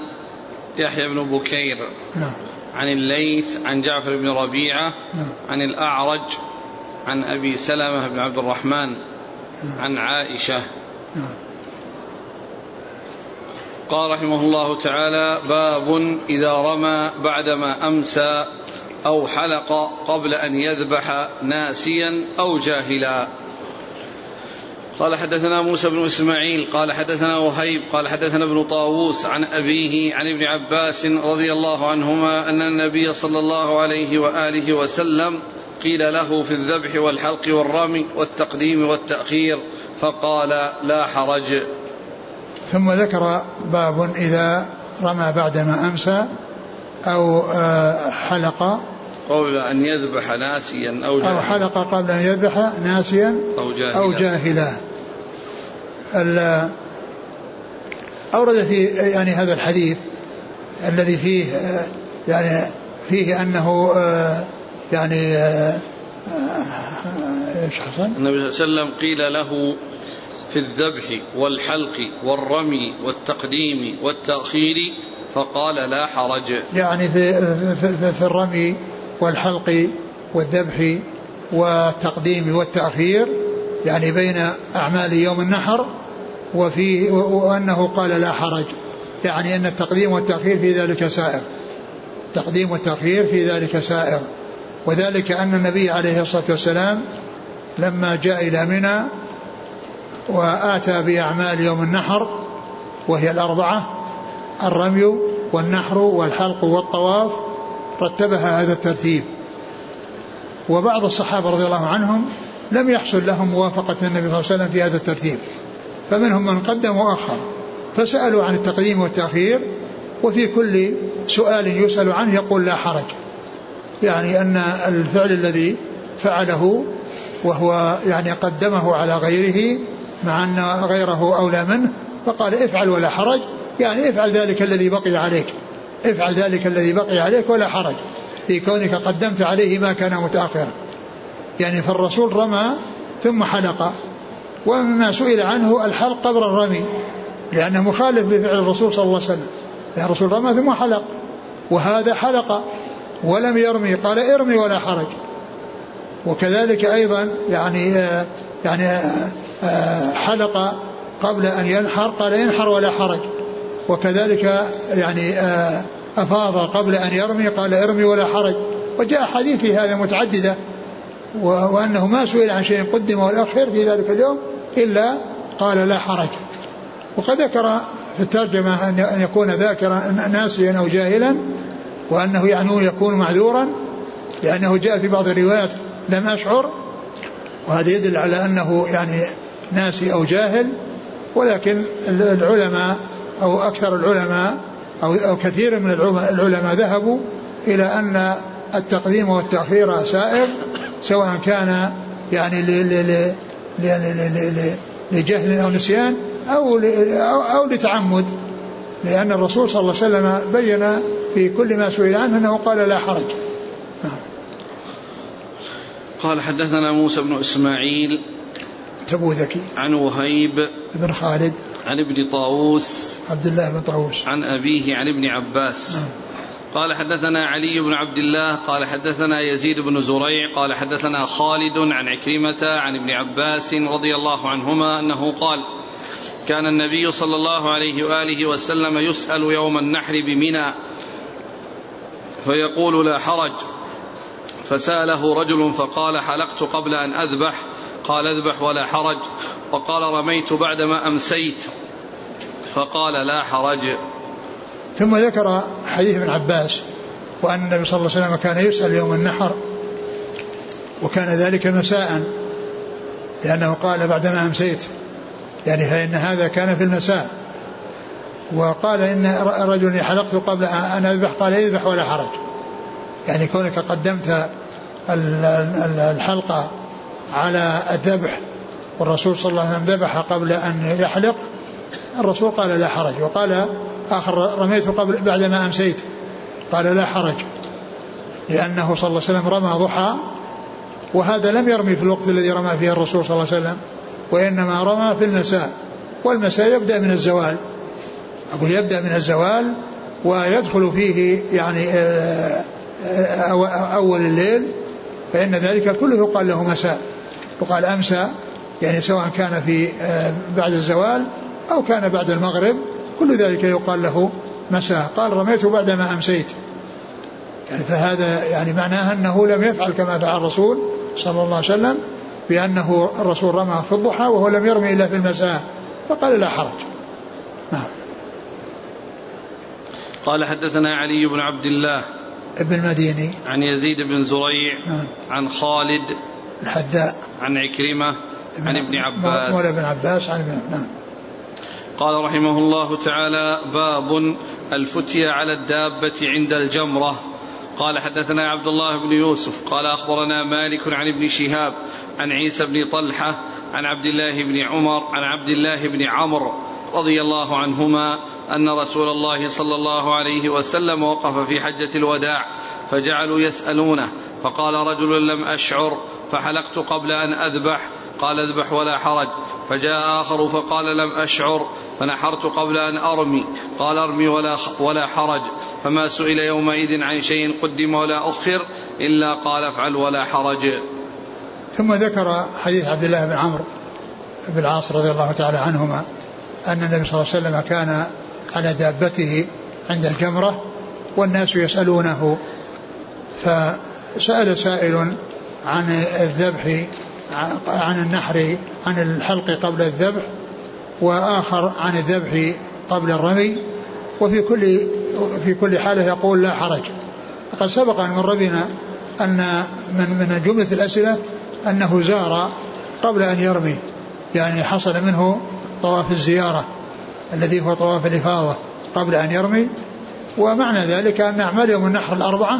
يحيى بن بكير نعم. عن الليث عن جعفر بن ربيعة نعم. عن الأعرج عن أبي سلمة بن عبد الرحمن نعم. عن عائشة نعم. قال رحمه الله تعالى باب إذا رمى بعدما أمسى أو حلق قبل أن يذبح ناسيا أو جاهلا. قال حدثنا موسى بن إسماعيل قال حدثنا وهيب قال حدثنا ابن طاووس عن أبيه عن ابن عباس رضي الله عنهما أن النبي صلى الله عليه وآله وسلم قيل له في الذبح والحلق والرمي والتقديم والتأخير فقال لا حرج. ثم ذكر باب إذا رمى بعدما أمسى أو آه، حلق. قبل أن يذبح ناسيا أو جاهلا. أو حلق قبل أن يذبح ناسيا أو جاهلا, أو جاهلا. أورد في يعني هذا الحديث الذي فيه يعني فيه أنه يعني إيش حصل؟ النبي صلى الله عليه وسلم قيل له في الذبح والحلق والرمي والتقديم والتأخير فقال لا حرج. يعني في, في, في الرمي والحلق والذبح والتقديم والتأخير يعني بين أعمال يوم النحر وفي وأنه قال لا حرج. يعني أن التقديم والتأخير في ذلك سائر. التقديم والتأخير في ذلك سائر. وذلك أن النبي عليه الصلاة والسلام لما جاء إلى منى وآتى بأعمال يوم النحر وهي الأربعة الرمي والنحر والحلق والطواف رتبها هذا الترتيب. وبعض الصحابة رضي الله عنهم لم يحصل لهم موافقة النبي صلى الله عليه وسلم في هذا الترتيب. فمنهم من قدم وأخر فسألوا عن التقديم والتأخير وفي كل سؤال يسأل عنه يقول لا حرج. يعني أن الفعل الذي فعله وهو يعني قدمه على غيره مع أن غيره أولى منه فقال افعل ولا حرج. يعني افعل ذلك الذي بقي عليك. افعل ذلك الذي بقي عليك ولا حرج. في كونك قدمت عليه ما كان متأخرا. يعني فالرسول رمى ثم حلق. ومما سئل عنه الحلق قبل الرمي. لأنه مخالف لفعل الرسول صلى الله عليه وسلم. لأن الرسول رمى ثم حلق. وهذا حلق. ولم يرمي. قال ارمي ولا حرج. وكذلك أيضا يعني آه، يعني آه، حلق قبل أن ينحر. قال ينحر ولا حرج. وكذلك يعني آه، أفاض قبل أن يرمي قال ارمي ولا حرج. وجاء حديث في هذا متعددة وأنه ما سئل عن شيء قدم والأخر في ذلك اليوم إلا قال لا حرج. وقد ذكر في الترجمة أن يكون ذاكرا ناسيا أو جاهلا وأنه يعني يكون معذورا لأنه جاء في بعض الروايات لم أشعر وهذا يدل على أنه يعني ناسي أو جاهل. ولكن العلماء أو أكثر العلماء أو, أو كثير من العلماء ذهبوا إلى أن التقديم والتأخير سائر سواء كان يعني لجهل أو نسيان أو أو لتعمد لأن الرسول صلى الله عليه وسلم بين في كل ما سئل عنه أنه قال لا حرج نعم. قال حدثنا موسى بن إسماعيل تبوذكي عن وهيب. بن خالد. عن ابن طاووس. عبد الله بن طاووس. عن أبيه عن ابن عباس. نعم. قال حدثنا علي بن عبد الله قال حدثنا يزيد بن زريع قال حدثنا خالد عن عكرمة عن ابن عباس رضي الله عنهما أنه قال كان النبي صلى الله عليه وآله وسلم يسأل يوم النحر بمنى فيقول لا حرج. فسأله رجل فقال حلقت قبل أن أذبح قال اذبح ولا حرج. وقال رميت بعدما أمسيت. فقال لا حرج. ثم ذكر حديث ابن عباس وأن النبي صلى الله عليه وسلم كان يسأل يوم النحر وكان ذلك مساء لأنه قال بعدما أمسيت. يعني فإن هذا كان في المساء. وقال إن رجل حلقت قبل أن أذبح قال اذبح ولا حرج. يعني كونك قدمت الحلقة على الذبح. والرسول صلى الله عليه وسلم ذبح قبل أن يحلق. الرسول قال لا حرج. وقال آخر رميت قبل بعدما أمسيت. قال لا حرج. لأنه صلى الله عليه وسلم رمى ضحى. وهذا لم يرمي في الوقت الذي رمى فيه الرسول صلى الله عليه وسلم. وإنما رمى في المساء. والمساء يبدأ من الزوال. أقول يبدأ من الزوال ويدخل فيه يعني آه، آه، أول الليل. فإن ذلك كله يقال له مساء. يقال أمسى يعني سواء كان في آه، بعد الزوال أو كان بعد المغرب كل ذلك يقال له مساء قال رميت بعدما أمسيت. يعني فهذا يعني معناه أنه لم يفعل كما فعل الرسول صلى الله عليه وسلم بأنه الرسول رمى في الضحى وهو لم يرمي إلا في المساء. فقال لا حرج. نعم. قال حدثنا علي بن عبد الله ابن المديني. عن يزيد بن زريع نعم. عن خالد الحذاء عن عكرمة عن ابن عباس. مولى ابن عباس عن ابن نعم. قال رحمه الله تعالى باب الفتية على الدابة عند الجمرة. قال حدثنا عبد الله بن يوسف. قال أخبرنا مالك عن ابن شهاب عن عيسى بن طلحة عن عبد الله بن عمر عن عبد الله بن عمرو رضي الله عنهما أن رسول الله صلى الله عليه وسلم وقف في حجة الوداع فجعلوا يسألونه فقال رجل لم أشعر فحلقت قبل أن أذبح قال اذبح ولا حرج. فجاء آخر فقال لم أشعر فنحرت قبل أن أرمي قال أرمي ولا, ولا حرج. فما سئل يومئذ عن شيء قدم ولا أخر إلا قال افعل ولا حرج. ثم ذكر حديث عبد الله بن عمرو بن العاص رضي الله تعالى عنهما أن النبي صلى الله عليه وسلم كان على دابته عند الجمرة والناس يسألونه فسأل سائل عن الذبح عن النحر عن الحلق قبل الذبح وآخر عن الذبح قبل الرمي وفي كل في كل حالة يقول لا حرج. وقد سبق أن مر بنا أن من من جملة الأسئلة أنه زار قبل أن يرمي يعني حصل منه طواف الزيارة الذي هو طواف الإفاضة قبل أن يرمي ومعنى ذلك أن أعمال يوم النحر الأربعة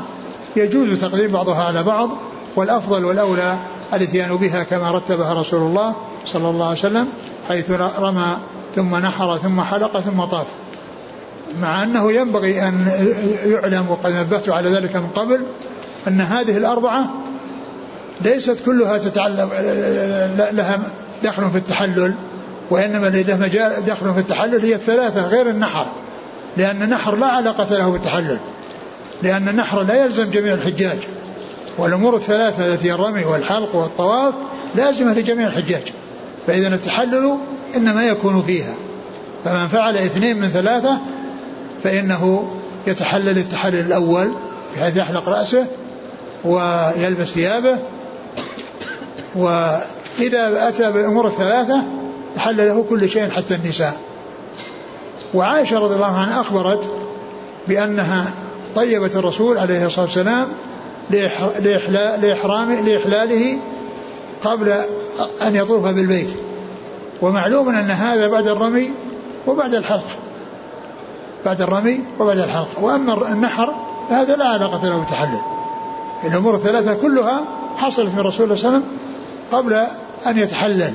يجوز تقديم بعضها على بعض والأفضل والأولى الإتيان بها كما رتبها رسول الله صلى الله عليه وسلم حيث رمى ثم نحر ثم حلق ثم طاف. مع أنه ينبغي أن يعلم وقد نبهت على ذلك من قبل أن هذه الأربعة ليست كلها تتعلق لها دخل في التحلل وإنما لها دخل في التحلل هي الثلاثة غير النحر لأن النحر لا علاقة له بالتحلل. لأن النحر لا يلزم جميع الحجاج والأمور الثلاثة التي الرمي والحلق والطواف لازمة لجميع الحجاج. فإذا التحلل إنما يكون فيها. فمن فعل اثنين من ثلاثة فإنه يتحلل التحلل الأول بحيث يحلق رأسه ويلبس ثيابه. وإذا أتى بالأمور الثلاثة حل له كل شيء حتى النساء. وعائشة رضي الله عنها أخبرت بأنها طيبت الرسول عليه الصلاة والسلام لإحرام لإحلاله قبل أن يطوف بالبيت. ومعلوم أن هذا بعد الرمي وبعد الحلق بعد الرمي وبعد الحلق وأما النحر فهذا لا علاقة له بالتحلل. الأمور الثلاثة كلها حصلت من الرسول صلى الله عليه وسلم قبل أن يتحلل.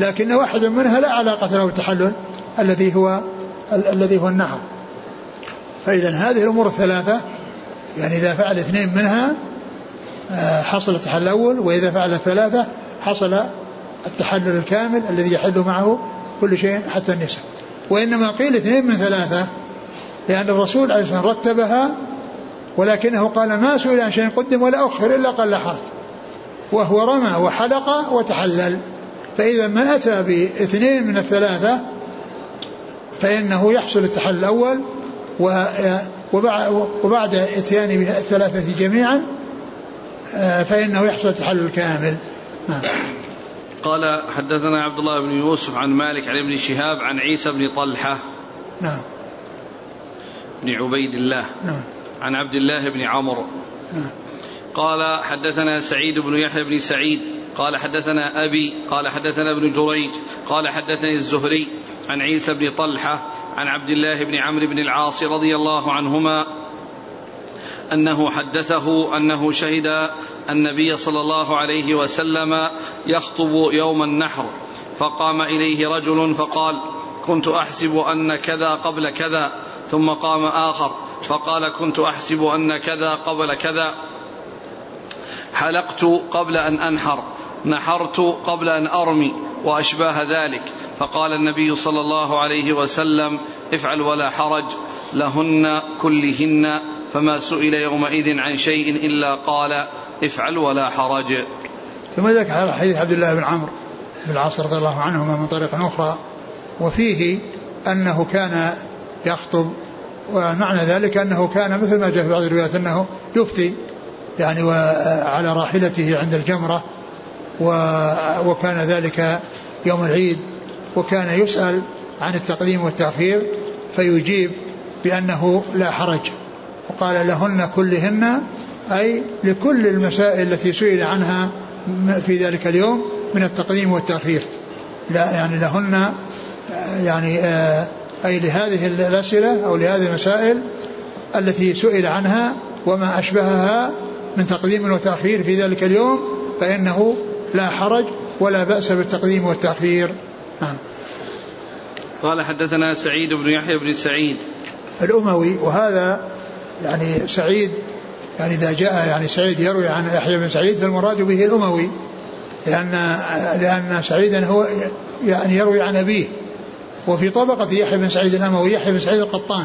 لكن واحد منها لا علاقة له بالتحلل الذي هو الذي هو النحر. فإذا هذه الأمور الثلاثة يعني إذا فعل اثنين منها آه، حصل التحلل الأول وإذا فعل الثلاثة حصل التحلل الكامل الذي يحل معه كل شيء حتى النساء وإنما قيل اثنين من ثلاثة لأن الرسول عليه الصلاة والسلام رتبها ولكنه قال ما سئل عن شيء قدم ولا أخر إلا قال حرج. وهو رمى وحلق وتحلل. فإذا من أتى بإثنين من الثلاثة فإنه يحصل التحلل الأول وبعد إتيان الثلاثة جميعا آه، فإنه يحصل التحلل الكامل نعم. قال حدثنا عبد الله بن يوسف عن مالك عن ابن شهاب عن عيسى بن طلحة. نعم. بن عبيد الله. نعم. عن عبد الله بن عمرو. نعم. قال حدثنا سعيد بن يحيى بن سعيد قال حدثنا أبي قال حدثنا ابن جريج قال حدثني الزهري عن عيسى بن طلحة عن عبد الله بن عمرو بن العاص رضي الله عنهما أنه حدثه أنه شهد النبي صلى الله عليه وسلم يخطب يوم النحر فقام إليه رجل فقال كنت أحسب أن كذا قبل كذا ثم قام آخر فقال كنت أحسب أن كذا قبل كذا حلقت قبل أن أنحر. نحرت قبل أن أرمي وأشباه ذلك. فقال النبي صلى الله عليه وسلم افعل ولا حرج لهن كلهن فما سئل يومئذ عن شيء إلا قال افعل ولا حرج. ثم ذكر حديث عبد الله بن عمرو بن العاص رضي الله عنهما من طريق أخرى وفيه أنه كان يخطب ومعنى ذلك أنه كان مثل ما جاء في بعض الروايات أنه يفتي يعني على راحلته عند الجمرة وكان ذلك يوم العيد وكان يسأل عن التقديم والتأخير فيجيب بأنه لا حرج. وقال لهن كلهن أي لكل المسائل التي سئل عنها في ذلك اليوم من التقديم والتأخير. لا يعني لهن يعني آه، أي لهذه الأسئلة أو لهذه المسائل التي سئل عنها وما أشبهها من تقديم وتأخير في ذلك اليوم فإنه لا حرج ولا بأس بالتقديم والتأخير. نعم. قال حدثنا سعيد بن يحيى بن سعيد. الأموي وهذا يعني سعيد يعني إذا جاء يعني سعيد يروي عن يحيى بن سعيد فالمراد به الأموي لأن لأن سعيدا هو يعني يروي عن أبيه. وفي طبقة يحيى بن سعيد الأموي يحيى بن سعيد القطان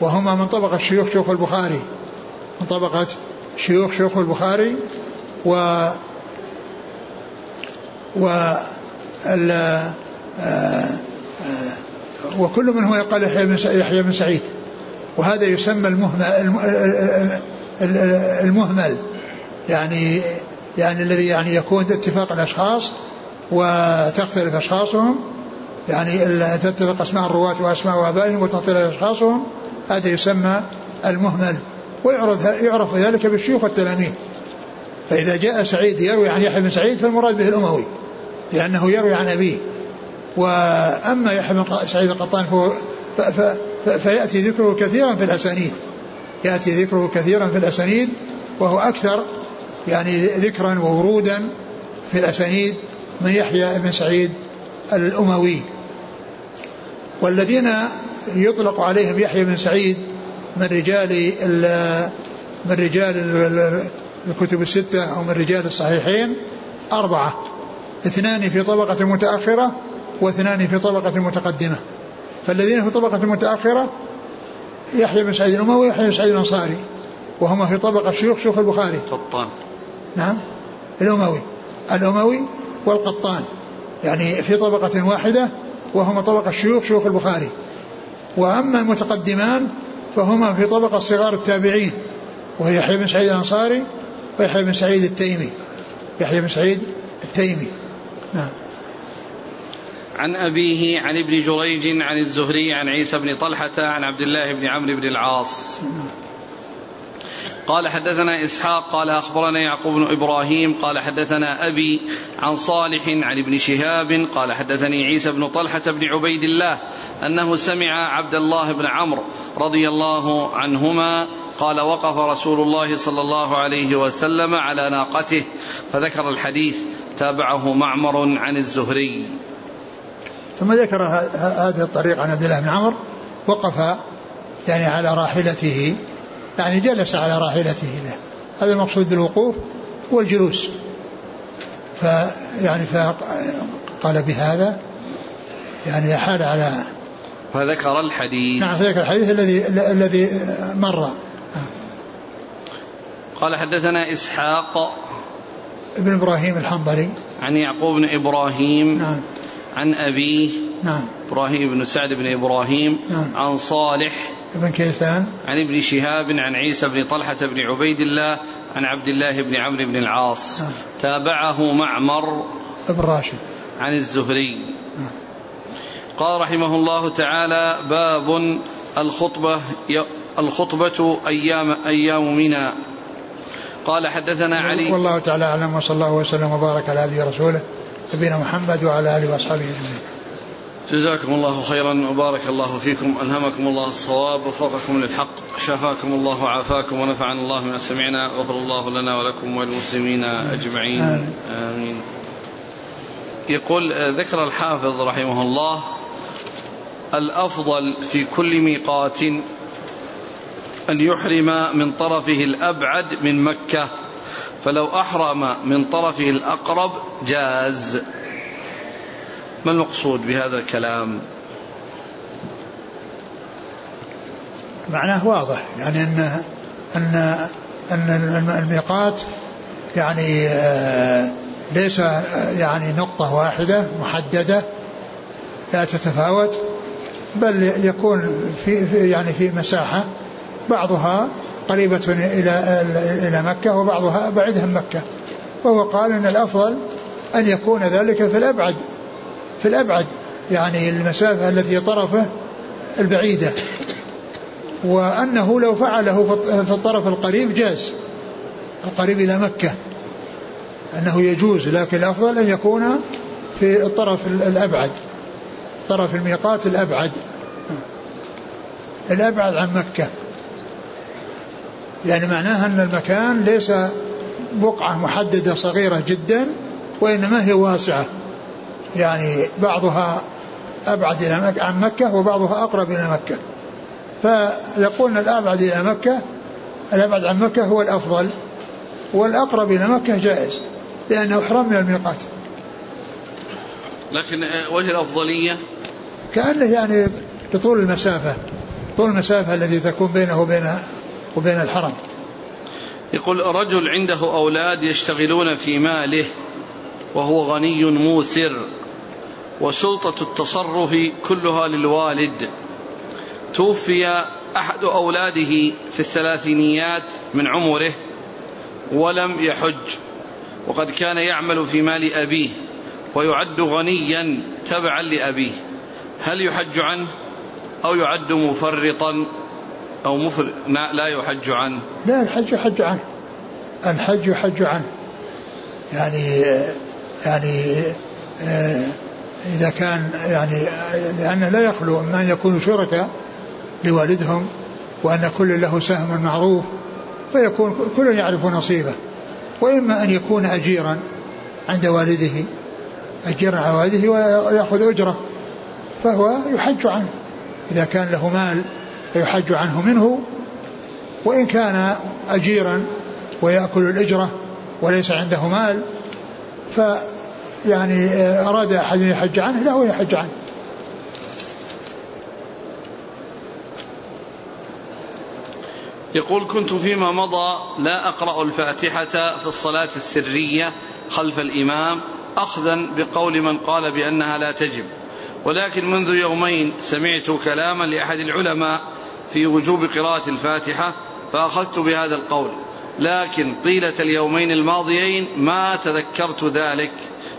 وهما من طبقة شيوخ شيوخ البخاري. من طبقة شيوخ شيوخ البخاري و و آه، آه، وكل منهم يقال يحيى بن سعيد وهذا يسمى المهمل المهمل. يعني يعني الذي يعني يكون اتفاق الأشخاص وتختلف أشخاصهم. يعني تتفق أسماء الرواة وأسماء آبائهم وتختلف أشخاصهم. هذا يسمى المهمل. ويعرف يعرف ذلك بالشيوخ والتلاميذ. فإذا جاء سعيد يروي عن يحيى بن سعيد فالمراد به الأموي لأنه يروي عن أبيه. وأما يحيى بن سعيد القطان فهو فيأتي ذكره كثيرا في الأسانيد. يأتي ذكره كثيرا في الأسانيد وهو أكثر يعني ذكرا وورودا في الأسانيد من يحيى بن سعيد الأموي. والذين يطلق عليهم يحيى بن سعيد من رجال من رجال الكتب الستة أو من رجال الصحيحين أربعة. اثنان في طبقة متأخرة واثنان في طبقة متقدمة. فالذين في الطبقة المتأخرة يحيى بن سعيد الأموي ويحيى بن سعيد الأنصاري وهما في طبقة شيوخ شيوخ البخاري. قطان. نعم. الأموي. الأموي والقطان. يعني في طبقة واحدة وهما طبقة شيوخ شيوخ البخاري. وأما المتقدمان فهما في طبقة صغار التابعين وهي يحيى بن سعيد الأنصاري ويحيى بن سعيد التيمي. يحيى بن سعيد التيمي. نعم. عن أبيه عن ابن جريج عن الزهري عن عيسى بن طلحة عن عبد الله بن عمرو بن العاص. قال حدثنا إسحاق قال أخبرنا يعقوب بن إبراهيم قال حدثنا أبي عن صالح عن ابن شهاب قال حدثني عيسى بن طلحة بن عبيد الله أنه سمع عبد الله بن عمرو رضي الله عنهما قال وقف رسول الله صلى الله عليه وسلم على ناقته فذكر الحديث تابعه معمر عن الزهري. ثم ذكر هذه الطريق عن عبد الله بن عمر وقف يعني على راحلته يعني جلس على راحلته له. هذا المقصود بالوقوف والجلوس. فيعني فقال بهذا يعني حال على فذكر الحديث. نعم فذكر الحديث الذي الذي مر. قال حدثنا إسحاق ابن إبراهيم الحنظلي. عن يعقوب بن إبراهيم نعم. عن أبيه نعم. إبراهيم بن سعد بن إبراهيم نعم. عن صالح بن كيسان. عن ابن شهاب عن عيسى بن طلحة بن عبيد الله عن عبد الله بن عمرو بن العاص. نعم. تابعه معمر بن راشد. عن الزهري. نعم. قال رحمه الله تعالى باب الخطبة الخطبة أيام أيام منى قال حدثنا علي والله تعالى أعلم وصلى الله وسلم وبارك على هذه رسوله نبينا محمد وعلى آله وأصحابه أجمعين. جزاكم الله خيرا وبارك الله فيكم ألهمكم الله الصواب وفقكم للحق شفاكم الله وعافاكم ونفعنا الله من سمعنا غفر الله لنا ولكم وللمسلمين أجمعين آمين, آمين. يقول ذكر الحافظ رحمه الله الأفضل في كل ميقات أن يحرم من طرفه الأبعد من مكة فلو أحرم من طرفه الأقرب جاز. ما المقصود بهذا الكلام؟ معناه واضح يعني أن أن أن الميقات يعني آه، ليس يعني نقطة واحدة محددة لا تتفاوت بل يكون في يعني في مساحة. بعضها قريبة إلى إلى مكة وبعضها بعيدها من مكة. وهو قال أن الأفضل أن يكون ذلك في الأبعد في الأبعد يعني المسافة التي طرفه البعيدة. وأنه لو فعله في الطرف القريب جاز القريب إلى مكة. أنه يجوز لكن الأفضل أن يكون في الطرف الأبعد طرف الميقات الأبعد. الأبعد عن مكة. يعني معناها أن المكان ليس بقعة محددة صغيرة جدا وإنما هي واسعة. يعني بعضها أبعد إلى عن مكة وبعضها أقرب إلى مكة. فيقولون الأبعد إلى مكة الأبعد عن مكة هو الأفضل والأقرب إلى مكة جائز لأنه حرم من الميقات. لكن وجه الأفضلية؟ كأنه يعني لطول المسافة طول المسافة التي تكون بينه وبين وبين الحرم. يقول رجل عنده أولاد يشتغلون في ماله وهو غني موسر وسلطة التصرف كلها للوالد. توفي أحد أولاده في الثلاثينيات من عمره ولم يحج وقد كان يعمل في مال أبيه ويعد غنيا تبعا لأبيه. هل يحج عنه أو يعد مفرطا؟ أو مفر لا يحج عنه. لا الحج يحج عنه. الحج يحج عنه. يعني يعني إذا كان يعني لأنه لا يخلو إما أن يكونوا شركاء لوالدهم وأن كل له سهم معروف فيكون كل يعرف نصيبه. وإما أن يكون أجيرا عند والده أجيرا على والده ويأخذ أجرة فهو يحج عنه. إذا كان له مال فيحج عنه منه وإن كان أجيرا ويأكل الأجرة وليس عنده مال ف يعني أراد أحد أن يحج عنه له يحج عنه. يقول كنت فيما مضى لا أقرأ الفاتحة في الصلاة السرية خلف الإمام أخذا بقول من قال بأنها لا تجب. ولكن منذ يومين سمعت كلاما لأحد العلماء في وجوب قراءة الفاتحة فأخذت بهذا القول. لكن طيلة اليومين الماضيين ما تذكرت ذلك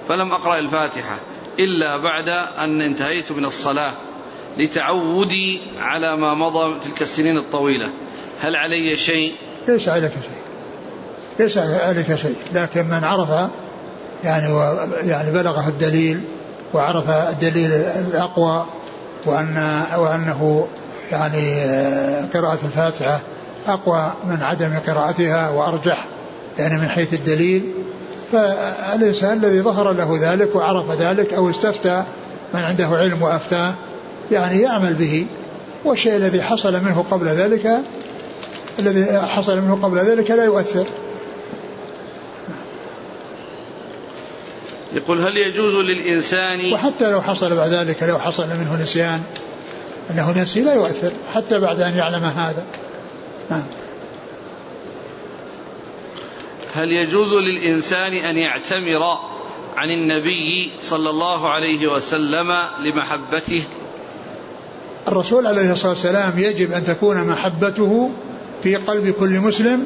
فلم أقرأ الفاتحة إلا بعد أن انتهيت من الصلاة لتعودي على ما مضى تلك السنين الطويلة. هل علي شيء؟ ليس عليك شيء. ليس عليك شيء. لكن من عرف يعني و يعني بلغه الدليل وعرف الدليل الأقوى وأن وأنه يعني آه، قراءة الفاتحة أقوى من عدم قراءتها وأرجح يعني من حيث الدليل. فالإنسان الذي ظهر له ذلك وعرف ذلك أو استفتى من عنده علم وأفتاه يعني يعمل به. والشيء الذي حصل منه قبل ذلك الذي حصل منه قبل ذلك لا يؤثر. يقول هل يجوز للإنسان وحتى لو حصل بعد ذلك لو حصل منه نسيان أنه نسي لا يؤثر حتى بعد أن يعلم هذا. نعم. هل يجوز للإنسان أن يعتمر عن النبي صلى الله عليه وسلم لمحبته؟ الرسول عليه الصلاة والسلام يجب أن تكون محبته في قلب كل مسلم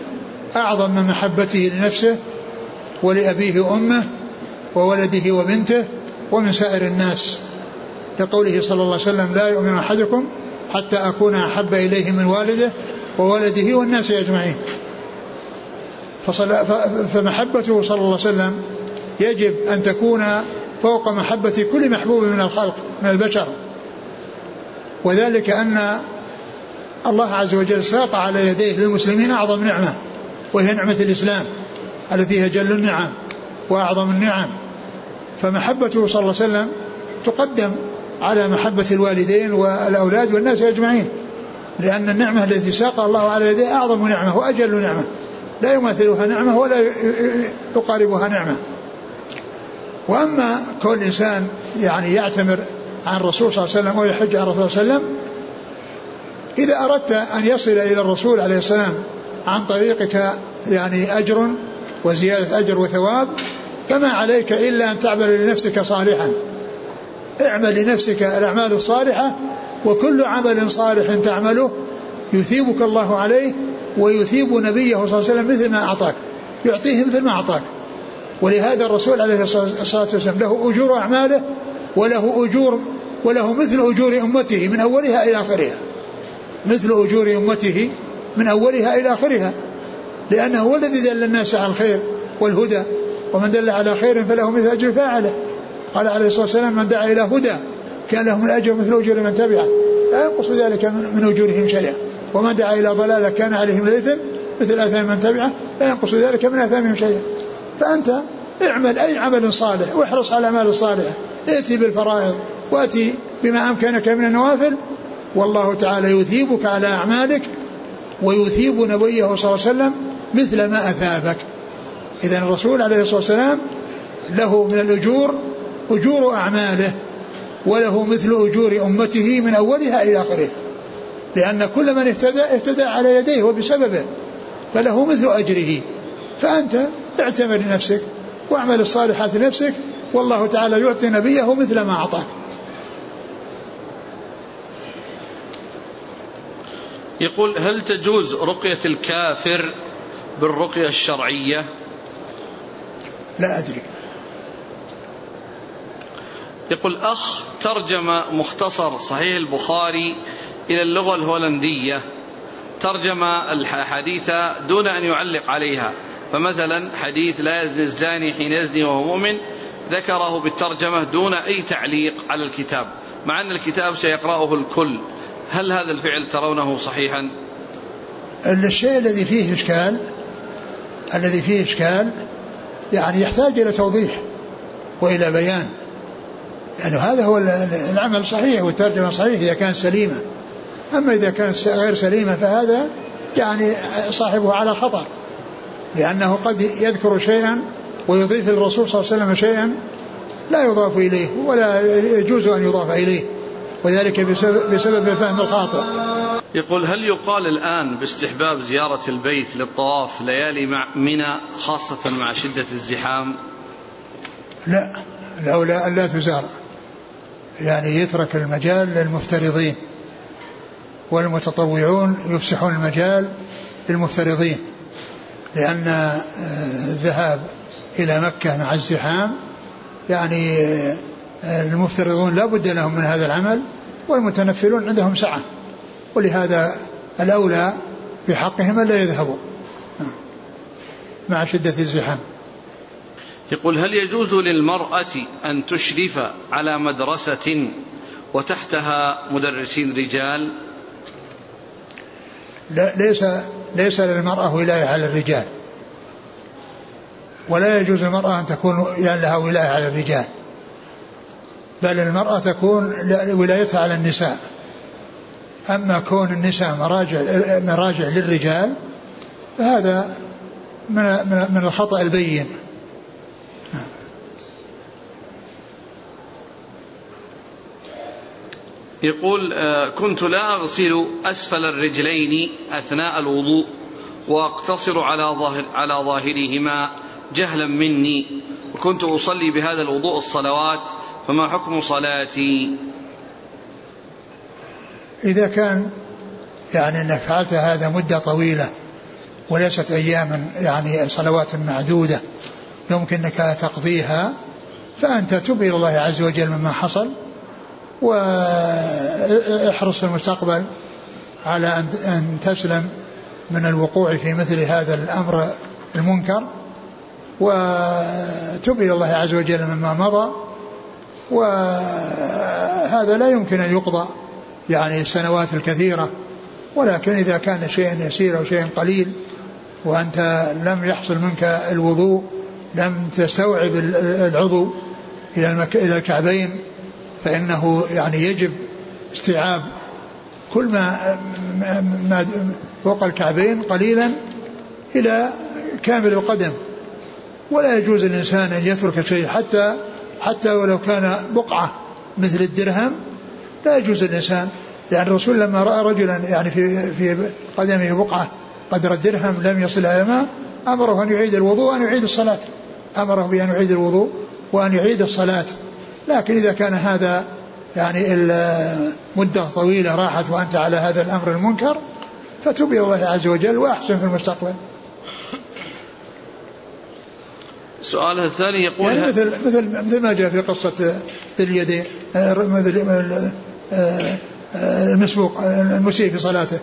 أعظم من محبته لنفسه ولأبيه وأمه وولده وبنته ومن سائر الناس. لقوله صلى الله عليه وسلم لا يؤمن أحدكم حتى أكون أحب إليه من والده وولده والناس أجمعين. فمحبته صلى الله عليه وسلم يجب أن تكون فوق محبة كل محبوب من الخلق من البشر. وذلك أن الله عز وجل ساق على يديه للمسلمين أعظم نعمة وهي نعمة الإسلام التي هي جل النعم وأعظم النعم. فمحبته صلى الله عليه وسلم تقدم على محبة الوالدين والأولاد والناس أجمعين. لأن النعمة التي ساق الله على يديه أعظم نعمة وأجل نعمة. لا يماثلها نعمة ولا يقاربها نعمة. وأما كون الإنسان يعني يعتمر عن الرسول صلى الله عليه وسلم ويحج عن الرسول صلى الله عليه وسلم إذا أردت أن يصل إلى الرسول عليه السلام عن طريقك يعني أجر وزيادة أجر وثواب فما عليك إلا أن تعمل لنفسك صالحا. اعمل لنفسك الأعمال الصالحة وكل عمل صالح تعمله يثيبك الله عليه ويثيب نبيه صلى الله عليه وسلم مثل ما أعطاك يعطيه مثل ما أعطاك. ولهذا الرسول عليه الصلاة والسلام له أجور أعماله وله أجور وله مثل أجور أمته من أولها إلى آخرها. مثل أجور أمته من أولها إلى آخرها. لأنه هو الذي دل الناس على الخير والهدى ومن دل على خير فله مثل أجر فاعله. قال عليه الصلاة والسلام من دعا إلى هدى كان له من أجر مثل أجور من تبعه. لا ينقص ذلك من أجورهم شيئا. ومن دعا إلى ضلالة كان عليه من الإثم مثل آثام من تبعه. لا ينقص ذلك من آثامهم شيئا. فأنت اعمل أي عمل صالح واحرص على الأعمال الصالحة ائتي بالفرائض وأتي بما أمكنك من النوافل. والله تعالى يثيبك على أعمالك ويثيب نبيه صلى الله عليه وسلم مثل ما أثابك. إذا الرسول عليه الصلاة والسلام له من الأجور أجور أعماله وله مثل أجور أمته من أولها إلى آخرها لأن كل من اهتدى اهتدى على يديه وبسببه فله مثل أجره. فأنت اعتمر لنفسك واعمل الصالحات لنفسك والله تعالى يعطي نبيه مثل ما أعطاك يقول هل تجوز رقية الكافر بالرقية الشرعية؟ لا أدري. يقول أخ ترجم مختصر صحيح البخاري إلى اللغة الهولندية ترجم الحديث دون أن يعلق عليها. فمثلا حديث لا يزني الزاني حين يزني وهو مؤمن ذكره بالترجمة دون أي تعليق على الكتاب مع أن الكتاب سيقرأه الكل. هل هذا الفعل ترونه صحيحا؟ الشيء الذي فيه إشكال الذي فيه إشكال يعني يحتاج إلى توضيح وإلى بيان. يعني هذا هو العمل صحيح والترجمة صحيح إذا كانت سليمة. أما إذا كانت غير سليمة فهذا يعني صاحبه على خطر لأنه قد يذكر شيئا ويضيف للرسول صلى الله عليه وسلم شيئا لا يضاف إليه ولا يجوز أن يضاف إليه وذلك بسبب, بسبب الفهم الخاطئ. يقول هل يقال الآن باستحباب زيارة البيت للطواف ليالي مع منى خاصة مع شدة الزحام؟ لا أن لا تزار. يعني يترك المجال للمفترضين والمتطوعون يفسحون المجال للمفترضين لأن آه، الذهاب إلى مكة مع الزحام يعني آه، المفترضون لا بد لهم من هذا العمل والمتنفلون عندهم سعة ولهذا الأولى في حقهم ألا يذهبوا مع شدة الزحام. يقول هل يجوز للمرأة أن تشرف على مدرسة وتحتها مدرسين رجال؟ لا ليس ليس للمرأة ولاية على الرجال. ولا يجوز للمرأة أن تكون يعني لها ولاية على الرجال. بل المرأة تكون ولايتها على النساء. أما كون النساء مراجع مراجع للرجال فهذا من من الخطأ البين. يقول آه، كنت لا أغسل أسفل الرجلين أثناء الوضوء وأقتصر على ظاهر على ظاهرهما جهلا مني وكنت أصلي بهذا الوضوء الصلوات فما حكم صلاتي؟ إذا كان يعني أنك فعلت هذا مدة طويلة وليست أياما يعني صلوات معدودة يمكن أنك تقضيها فأنت تب إلى الله عز وجل مما حصل. واحرص في المستقبل على أن تسلم من الوقوع في مثل هذا الأمر المنكر وتب إلى الله عز وجل مما مضى وهذا لا يمكن أن يقضى يعني السنوات الكثيرة ولكن إذا كان شيء يسير أو شيء قليل وأنت لم يحصل منك الوضوء لم تستوعب العضو إلى. إلى الكعبين فإنه يعني يجب استيعاب كل ما ما فوق الكعبين قليلا إلى كامل القدم. ولا يجوز الإنسان أن يترك شيء حتى حتى ولو كان بقعة مثل الدرهم. لا يجوز الإنسان لأن الرسول لما رأى رجلا يعني في في قدمه بقعة قدر الدرهم لم يصل إلى الماء أمره أن يعيد الوضوء وأن يعيد الصلاة. أمره بأن يعيد الوضوء وأن يعيد الصلاة. لكن إذا كان هذا يعني مدة طويلة راحت وأنت على هذا الأمر المنكر فتوب إلى الله عز وجل وأحسن في المستقبل. سؤاله الثاني يقول يعني مثل مثل مثل ما جاء في قصة ذي اليدين مثل المسبوق المسيء في صلاته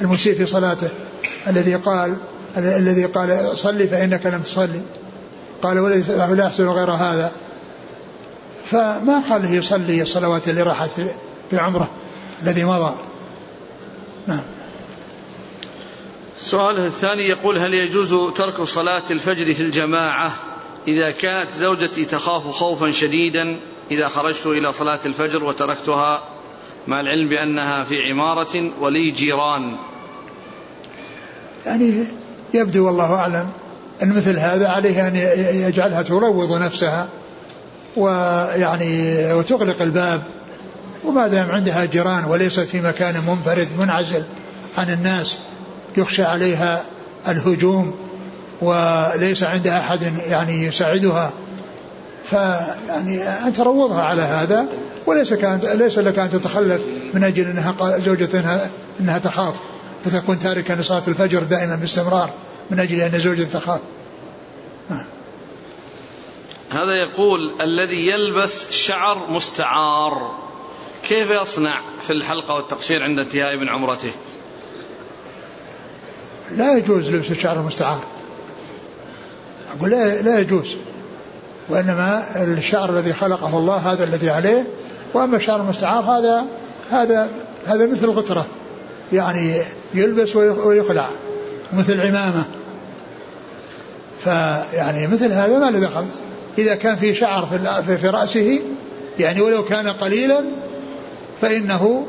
المسيء في صلاته الذي قال الذي قال صلي فإنك لم تصلي. قال والذي لا يحسن غير هذا. فما قال له يصلي الصلوات اللي راحت في, في عمره الذي مضى؟ نعم. سؤاله الثاني يقول هل يجوز ترك صلاة الفجر في الجماعة إذا كانت زوجتي تخاف خوفا شديدا إذا خرجت إلى صلاة الفجر وتركتها مع العلم بأنها في عمارة ولي جيران؟ يعني يبدو والله أعلم أن مثل هذا عليه أن يجعلها تروض نفسها ويعني وتغلق الباب وما دام عندها جيران وليست في مكان منفرد منعزل عن الناس يخشى عليها الهجوم وليس عندها أحد يعني يساعدها فيعني ان تروضها على هذا وليس كان ليس لك أن تتخلف من أجل أنها زوجتها انها تخاف وتكون تاركا لصلاه الفجر دائما باستمرار من أجل أن زوجته تخاف. هذا يقول الذي يلبس شعر مستعار. كيف يصنع في الحلقة والتقصير عند انتهاء من عمرته؟ لا يجوز لبس الشعر المستعار. أقول لا, يجوز. وإنما الشعر الذي خلقه الله هذا الذي عليه. وأما الشعر المستعار هذا هذا هذا مثل الغترة يعني يلبس ويخلع مثل عمامة. فيعني مثل هذا ما له دخل. إذا كان في شعر في, في رأسه يعني ولو كان قليلا فإنه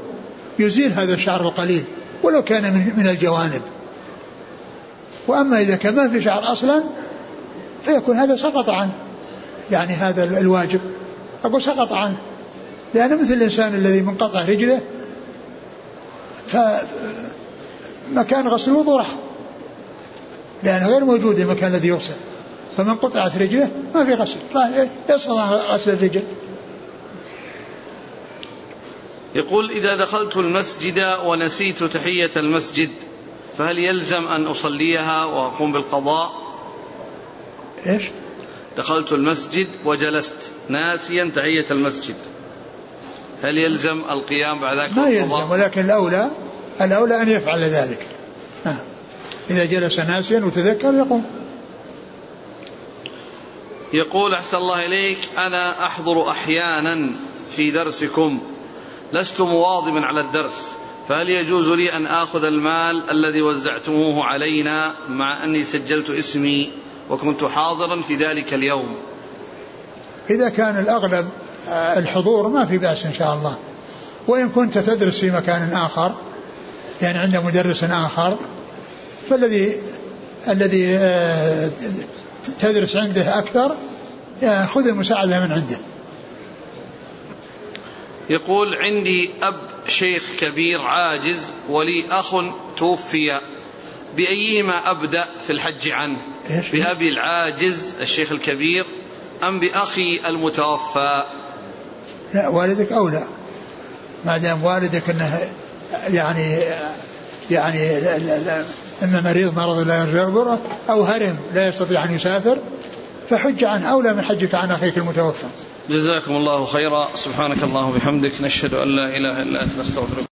يزيل هذا الشعر القليل ولو كان من, الجوانب. وأما إذا كان ما في شعر أصلا فيكون هذا سقط عنه. يعني هذا الواجب. أقول سقط عنه. لأنه مثل الإنسان الذي منقطع رجله فمكان غسل الوضوء راح. لأنه غير موجود المكان الذي يغسل. فمن قطعت رجله ما في غسل. يسقط غسل الرجل. يقول إذا دخلت المسجد ونسيت تحية المسجد فهل يلزم أن أصليها وأقوم بالقضاء؟ إيش؟ دخلت المسجد وجلست ناسيا تحية المسجد. هل يلزم القيام بعد ذلك ما يلزم ولكن الأولى الأولى أن يفعل ذلك. نعم. إذا جلس ناسيا وتذكر يقوم. يقول أحسن الله إليك أنا أحضر أحيانا في درسكم. لست مواظبا على الدرس فهل يجوز لي أن آخذ المال الذي وزعتموه علينا مع أني سجلت اسمي وكنت حاضرا في ذلك اليوم؟ إذا كان الأغلب الحضور ما في بأس إن شاء الله. وإن كنت تدرس في مكان آخر يعني عند مدرس آخر فالذي الذي آه، تدرس عنده أكثر خذ المساعدة من عنده. يقول عندي أب شيخ كبير عاجز ولي أخ توفي. بأيهما أبدأ في الحج عنه؟ بأبي العاجز الشيخ الكبير أم بأخي المتوفى؟ لا والدك أولى ما دام والدك أنه يعني يعني لا لا لا إما مريض مرض لا يرجع بره أو هرم لا يستطيع أن يسافر فحج عن أولى من حجك عن أخيك المتوفى. جزاكم الله خيرا. سبحانك اللهم وبحمدك نشهد أن لا إله إلا أنت نستغفرك.